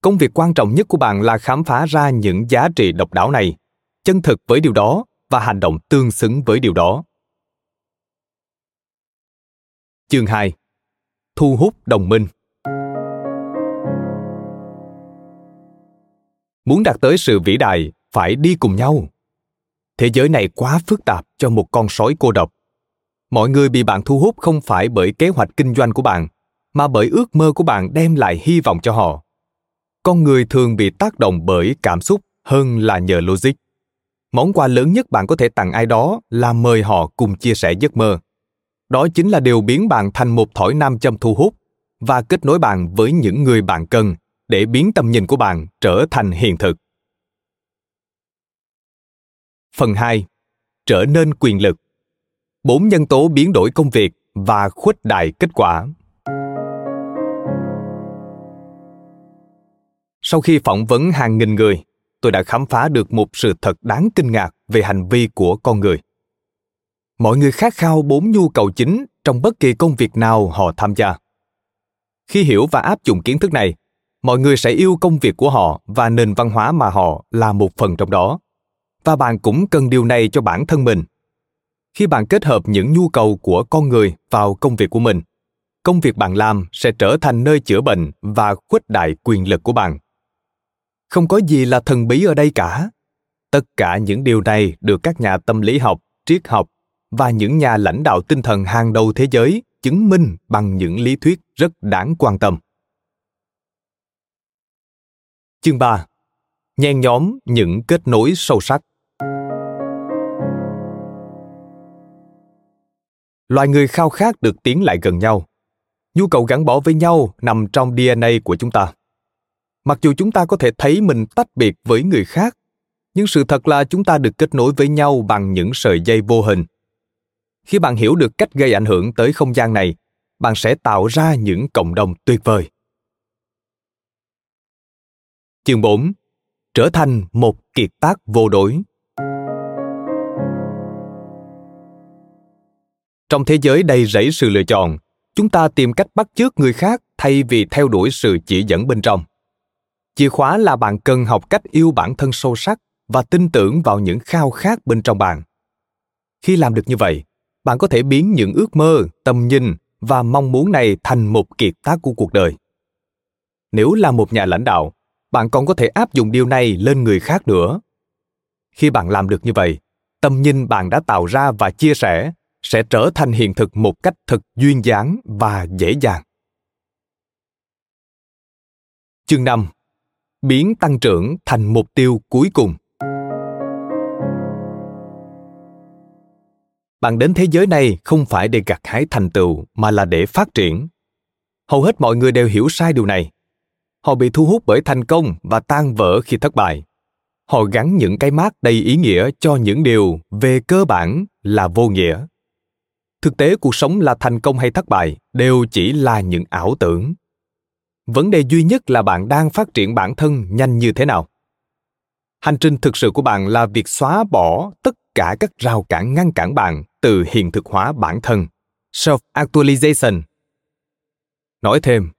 Công việc quan trọng nhất của bạn là khám phá ra những giá trị độc đáo này, chân thực với điều đó và hành động tương xứng với điều đó. Chương 2 thu hút đồng minh. Muốn đạt tới sự vĩ đại, phải đi cùng nhau. Thế giới này quá phức tạp cho một con sói cô độc. Mọi người bị bạn thu hút không phải bởi kế hoạch kinh doanh của bạn, mà bởi ước mơ của bạn đem lại hy vọng cho họ. Con người thường bị tác động bởi cảm xúc hơn là nhờ logic. Món quà lớn nhất bạn có thể tặng ai đó là mời họ cùng chia sẻ giấc mơ. Đó chính là điều biến bạn thành một thỏi nam châm thu hút và kết nối bạn với những người bạn cần để biến tầm nhìn của bạn trở thành hiện thực. Phần 2. Trở nên quyền lực. Bốn nhân tố biến đổi công việc và khuếch đại kết quả. Sau khi phỏng vấn hàng nghìn người, tôi đã khám phá được một sự thật đáng kinh ngạc về hành vi của con người. Mọi người khát khao bốn nhu cầu chính trong bất kỳ công việc nào họ tham gia. Khi hiểu và áp dụng kiến thức này, mọi người sẽ yêu công việc của họ và nền văn hóa mà họ là một phần trong đó. Và bạn cũng cần điều này cho bản thân mình. Khi bạn kết hợp những nhu cầu của con người vào công việc của mình, công việc bạn làm sẽ trở thành nơi chữa bệnh và khuếch đại quyền lực của bạn. Không có gì là thần bí ở đây cả. Tất cả những điều này được các nhà tâm lý học, triết học và những nhà lãnh đạo tinh thần hàng đầu thế giới chứng minh bằng những lý thuyết rất đáng quan tâm. Chương 3 Nhen nhóm những kết nối sâu sắc Loài người khao khát được tiến lại gần nhau. Nhu cầu gắn bó với nhau nằm trong DNA của chúng ta. Mặc dù chúng ta có thể thấy mình tách biệt với người khác, nhưng sự thật là chúng ta được kết nối với nhau bằng những sợi dây vô hình. Khi bạn hiểu được cách gây ảnh hưởng tới không gian này, bạn sẽ tạo ra những cộng đồng tuyệt vời. Chương 4. Trở thành một kiệt tác vô đối. Trong thế giới đầy rẫy sự lựa chọn, chúng ta tìm cách bắt chước người khác thay vì theo đuổi sự chỉ dẫn bên trong. Chìa khóa là bạn cần học cách yêu bản thân sâu sắc và tin tưởng vào những khao khát bên trong bạn. Khi làm được như vậy, bạn có thể biến những ước mơ, tầm nhìn và mong muốn này thành một kiệt tác của cuộc đời. Nếu là một nhà lãnh đạo, bạn còn có thể áp dụng điều này lên người khác nữa. Khi bạn làm được như vậy, tầm nhìn bạn đã tạo ra và chia sẻ sẽ trở thành hiện thực một cách thật duyên dáng và dễ dàng. Chương 5. Biến tăng trưởng thành mục tiêu cuối cùng. Bạn đến thế giới này không phải để gặt hái thành tựu mà là để phát triển. Hầu hết mọi người đều hiểu sai điều này. Họ bị thu hút bởi thành công và tan vỡ khi thất bại. Họ gắn những cái mát đầy ý nghĩa cho những điều về cơ bản là vô nghĩa. Thực tế cuộc sống là thành công hay thất bại đều chỉ là những ảo tưởng. Vấn đề duy nhất là bạn đang phát triển bản thân nhanh như thế nào. Hành trình thực sự của bạn là việc xóa bỏ tất cả các rào cản ngăn cản bạn từ hiện thực hóa bản thân. Self actualization nói thêm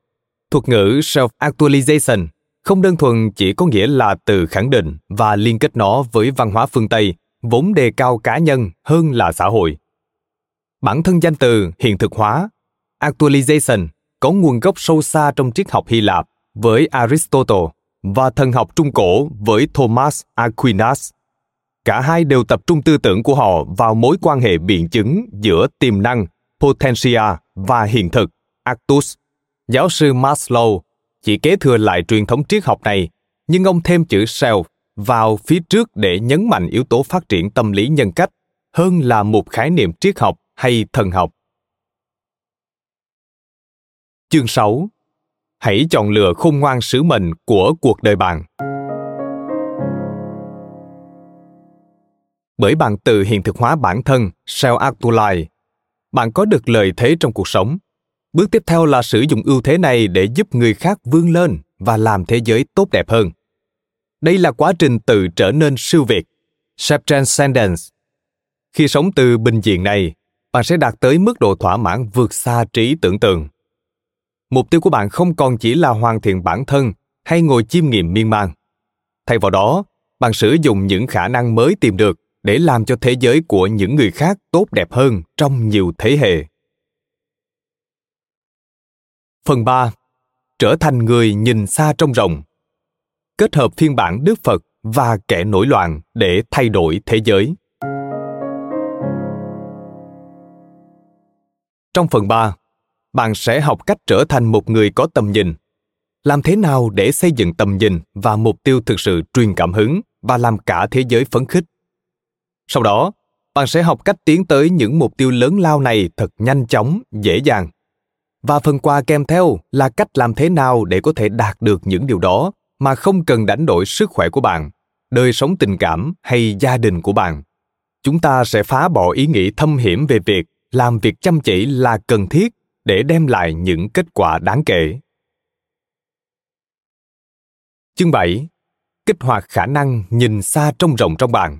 thuật ngữ self actualization không đơn thuần chỉ có nghĩa là từ khẳng định và liên kết nó với văn hóa phương tây vốn đề cao cá nhân hơn là xã hội Bản thân danh từ hiện thực hóa, actualization có nguồn gốc sâu xa trong triết học Hy Lạp với Aristotle và thần học Trung Cổ với Thomas Aquinas. Cả hai đều tập trung tư tưởng của họ vào mối quan hệ biện chứng giữa tiềm năng potentia và hiện thực actus. Giáo sư Maslow chỉ kế thừa lại truyền thống triết học này, nhưng ông thêm chữ self vào phía trước để nhấn mạnh yếu tố phát triển tâm lý nhân cách hơn là một khái niệm triết học hay thần học. Chương 6. Hãy chọn lựa khôn ngoan sứ mệnh của cuộc đời bạn. Bởi bạn tự hiện thực hóa bản thân, self-actualize, bạn có được lợi thế trong cuộc sống. Bước tiếp theo là sử dụng ưu thế này để giúp người khác vươn lên và làm thế giới tốt đẹp hơn. Đây là quá trình tự trở nên siêu việt, self-transcendence. Khi sống từ bình diện này, bạn sẽ đạt tới mức độ thỏa mãn vượt xa trí tưởng tượng. Mục tiêu của bạn không còn chỉ là hoàn thiện bản thân hay ngồi chiêm nghiệm miên man. Thay vào đó, bạn sử dụng những khả năng mới tìm được để làm cho thế giới của những người khác tốt đẹp hơn trong nhiều thế hệ. Phần 3. Trở thành người nhìn xa trong rộng. Kết hợp phiên bản Đức Phật và kẻ nổi loạn để thay đổi thế giới. Trong phần 3, bạn sẽ học cách trở thành một người có tầm nhìn. Làm thế nào để xây dựng tầm nhìn và mục tiêu thực sự truyền cảm hứng và làm cả thế giới phấn khích. Sau đó, bạn sẽ học cách tiến tới những mục tiêu lớn lao này thật nhanh chóng, dễ dàng. Và phần quà kèm theo là cách làm thế nào để có thể đạt được những điều đó mà không cần đánh đổi sức khỏe của bạn, đời sống tình cảm hay gia đình của bạn. Chúng ta sẽ phá bỏ ý nghĩ thâm hiểm về việc làm việc chăm chỉ là cần thiết để đem lại những kết quả đáng kể. Chương 7. Kích hoạt khả năng nhìn xa trông rộng trong bạn.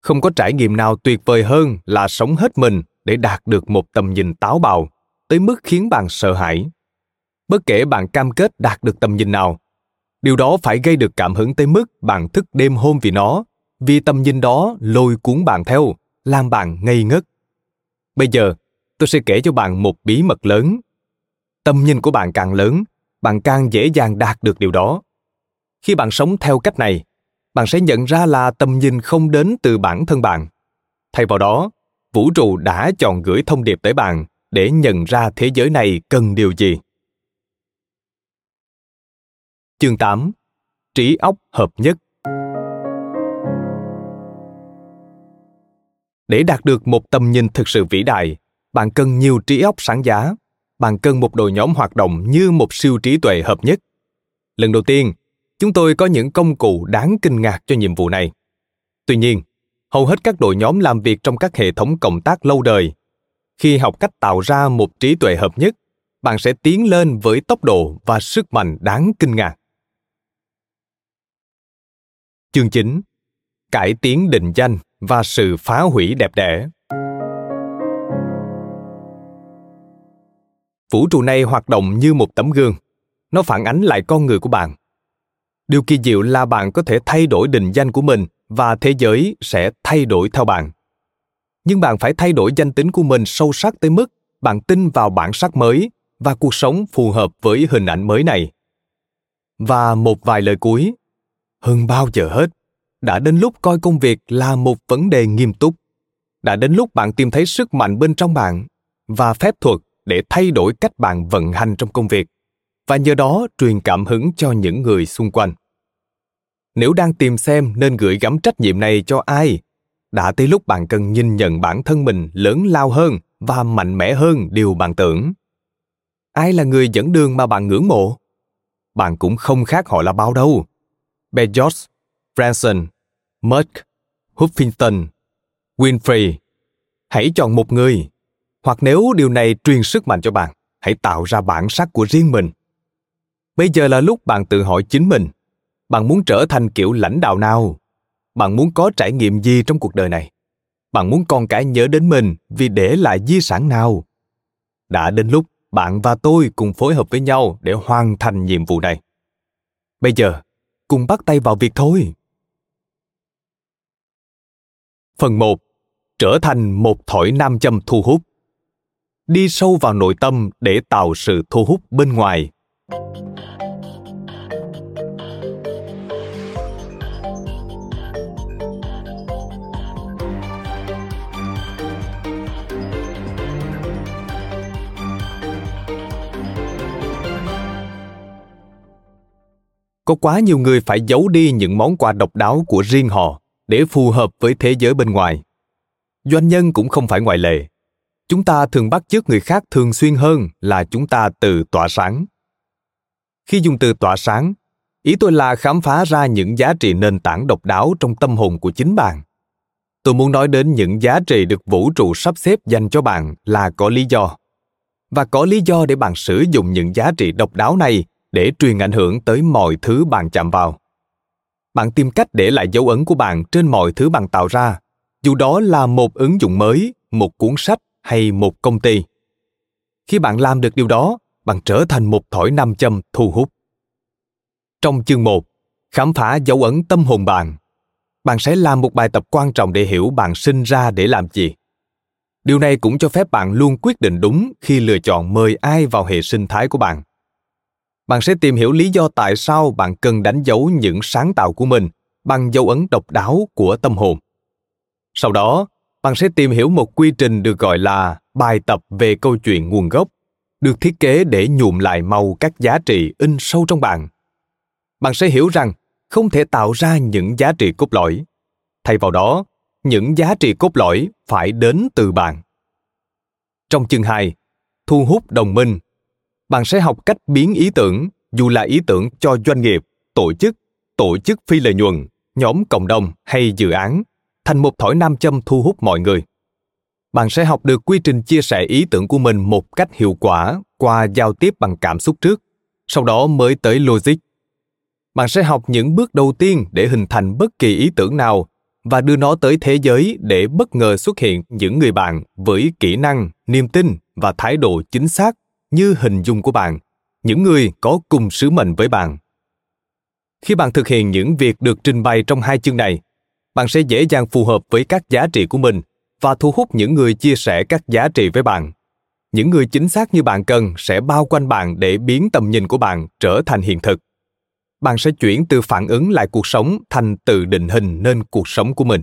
Không có trải nghiệm nào tuyệt vời hơn là sống hết mình để đạt được một tầm nhìn táo bạo tới mức khiến bạn sợ hãi. Bất kể bạn cam kết đạt được tầm nhìn nào, điều đó phải gây được cảm hứng tới mức bạn thức đêm hôm vì nó vì tầm nhìn đó lôi cuốn bạn theo, làm bạn ngây ngất. Bây giờ, tôi sẽ kể cho bạn một bí mật lớn. Tầm nhìn của bạn càng lớn, bạn càng dễ dàng đạt được điều đó. Khi bạn sống theo cách này, bạn sẽ nhận ra là tầm nhìn không đến từ bản thân bạn. Thay vào đó, vũ trụ đã chọn gửi thông điệp tới bạn để nhận ra thế giới này cần điều gì. Chương 8. Trí óc hợp nhất để đạt được một tầm nhìn thực sự vĩ đại bạn cần nhiều trí óc sáng giá bạn cần một đội nhóm hoạt động như một siêu trí tuệ hợp nhất lần đầu tiên chúng tôi có những công cụ đáng kinh ngạc cho nhiệm vụ này. Tuy nhiên, hầu hết các đội nhóm làm việc trong các hệ thống cộng tác lâu đời. Khi học cách tạo ra một trí tuệ hợp nhất, bạn sẽ tiến lên với tốc độ và sức mạnh đáng kinh ngạc. Chương 9 cải tiến định danh và sự phá hủy đẹp đẽ. Vũ trụ này hoạt động như một tấm gương. Nó phản ánh lại con người của bạn điều kỳ diệu là bạn có thể thay đổi định danh của mình và thế giới sẽ thay đổi theo bạn. Nhưng bạn phải thay đổi danh tính của mình sâu sắc tới mức bạn tin vào bản sắc mới và cuộc sống phù hợp với hình ảnh mới này. Và một vài lời cuối. Hơn bao giờ hết, đã đến lúc coi công việc là một vấn đề nghiêm túc. Đã đến lúc bạn tìm thấy sức mạnh bên trong bạn và phép thuật để thay đổi cách bạn vận hành trong công việc. Và nhờ đó truyền cảm hứng cho những người xung quanh nếu đang tìm xem nên gửi gắm trách nhiệm này cho ai? Đã tới lúc bạn cần nhìn nhận bản thân mình lớn lao hơn và mạnh mẽ hơn điều bạn tưởng. Ai là người dẫn đường mà bạn ngưỡng mộ? Bạn cũng không khác họ là bao đâu. Bezos branson musk huffington, winfrey, hãy chọn một người. Hoặc nếu điều này truyền sức mạnh cho bạn, hãy tạo ra bản sắc của riêng mình. Bây giờ là lúc bạn tự hỏi chính mình bạn muốn trở thành kiểu lãnh đạo nào? Bạn muốn có trải nghiệm gì trong cuộc đời này? Bạn muốn con cái nhớ đến mình vì để lại di sản nào? Đã đến lúc bạn và tôi cùng phối hợp với nhau để hoàn thành nhiệm vụ này. Bây giờ, cùng bắt tay vào việc thôi. Phần 1 trở thành một thỏi nam châm thu hút. Đi sâu vào nội tâm để tạo sự thu hút bên ngoài. Có quá nhiều người phải giấu đi những món quà độc đáo của riêng họ để phù hợp với thế giới bên ngoài. Doanh nhân cũng không phải ngoại lệ. Chúng ta thường bắt chước người khác thường xuyên hơn là chúng ta tự tỏa sáng. Khi dùng từ tỏa sáng, ý tôi là khám phá ra những giá trị nền tảng độc đáo trong tâm hồn của chính bạn. Tôi muốn nói đến những giá trị được vũ trụ sắp xếp dành cho bạn là có lý do. Và có lý do để bạn sử dụng những giá trị độc đáo này để truyền ảnh hưởng tới mọi thứ bạn chạm vào. Bạn tìm cách để lại dấu ấn của bạn trên mọi thứ bạn tạo ra. Dù đó là một ứng dụng mới một cuốn sách hay một công ty. Khi bạn làm được điều đó bạn trở thành một thỏi nam châm thu hút. Trong chương 1, khám phá dấu ấn tâm hồn bạn. Bạn sẽ làm một bài tập quan trọng để hiểu bạn sinh ra để làm gì. Điều này cũng cho phép bạn luôn quyết định đúng khi lựa chọn mời ai vào hệ sinh thái của bạn bạn sẽ tìm hiểu lý do tại sao bạn cần đánh dấu những sáng tạo của mình bằng dấu ấn độc đáo của tâm hồn. Sau đó bạn sẽ tìm hiểu một quy trình được gọi là bài tập về câu chuyện nguồn gốc được thiết kế để nhuộm lại màu các giá trị in sâu trong bạn. Bạn sẽ hiểu rằng không thể tạo ra những giá trị cốt lõi. Thay vào đó những giá trị cốt lõi phải đến từ bạn. Trong chương 2, thu hút đồng minh bạn sẽ học cách biến ý tưởng, dù là ý tưởng cho doanh nghiệp, tổ chức tổ chức phi lợi nhuận, nhóm cộng đồng hay dự án, thành một thỏi nam châm thu hút mọi người. Bạn sẽ học được quy trình chia sẻ ý tưởng của mình một cách hiệu quả qua giao tiếp bằng cảm xúc trước, sau đó mới tới logic. Bạn sẽ học những bước đầu tiên để hình thành bất kỳ ý tưởng nào và đưa nó tới thế giới để bất ngờ xuất hiện những người bạn với kỹ năng, niềm tin và thái độ chính xác như hình dung của bạn, những người có cùng sứ mệnh với bạn. Khi bạn thực hiện những việc được trình bày trong hai chương này, bạn sẽ dễ dàng phù hợp với các giá trị của mình và thu hút những người chia sẻ các giá trị với bạn. Những người chính xác như bạn cần sẽ bao quanh bạn để biến tầm nhìn của bạn trở thành hiện thực. Bạn sẽ chuyển từ phản ứng lại cuộc sống thành tự định hình nên cuộc sống của mình.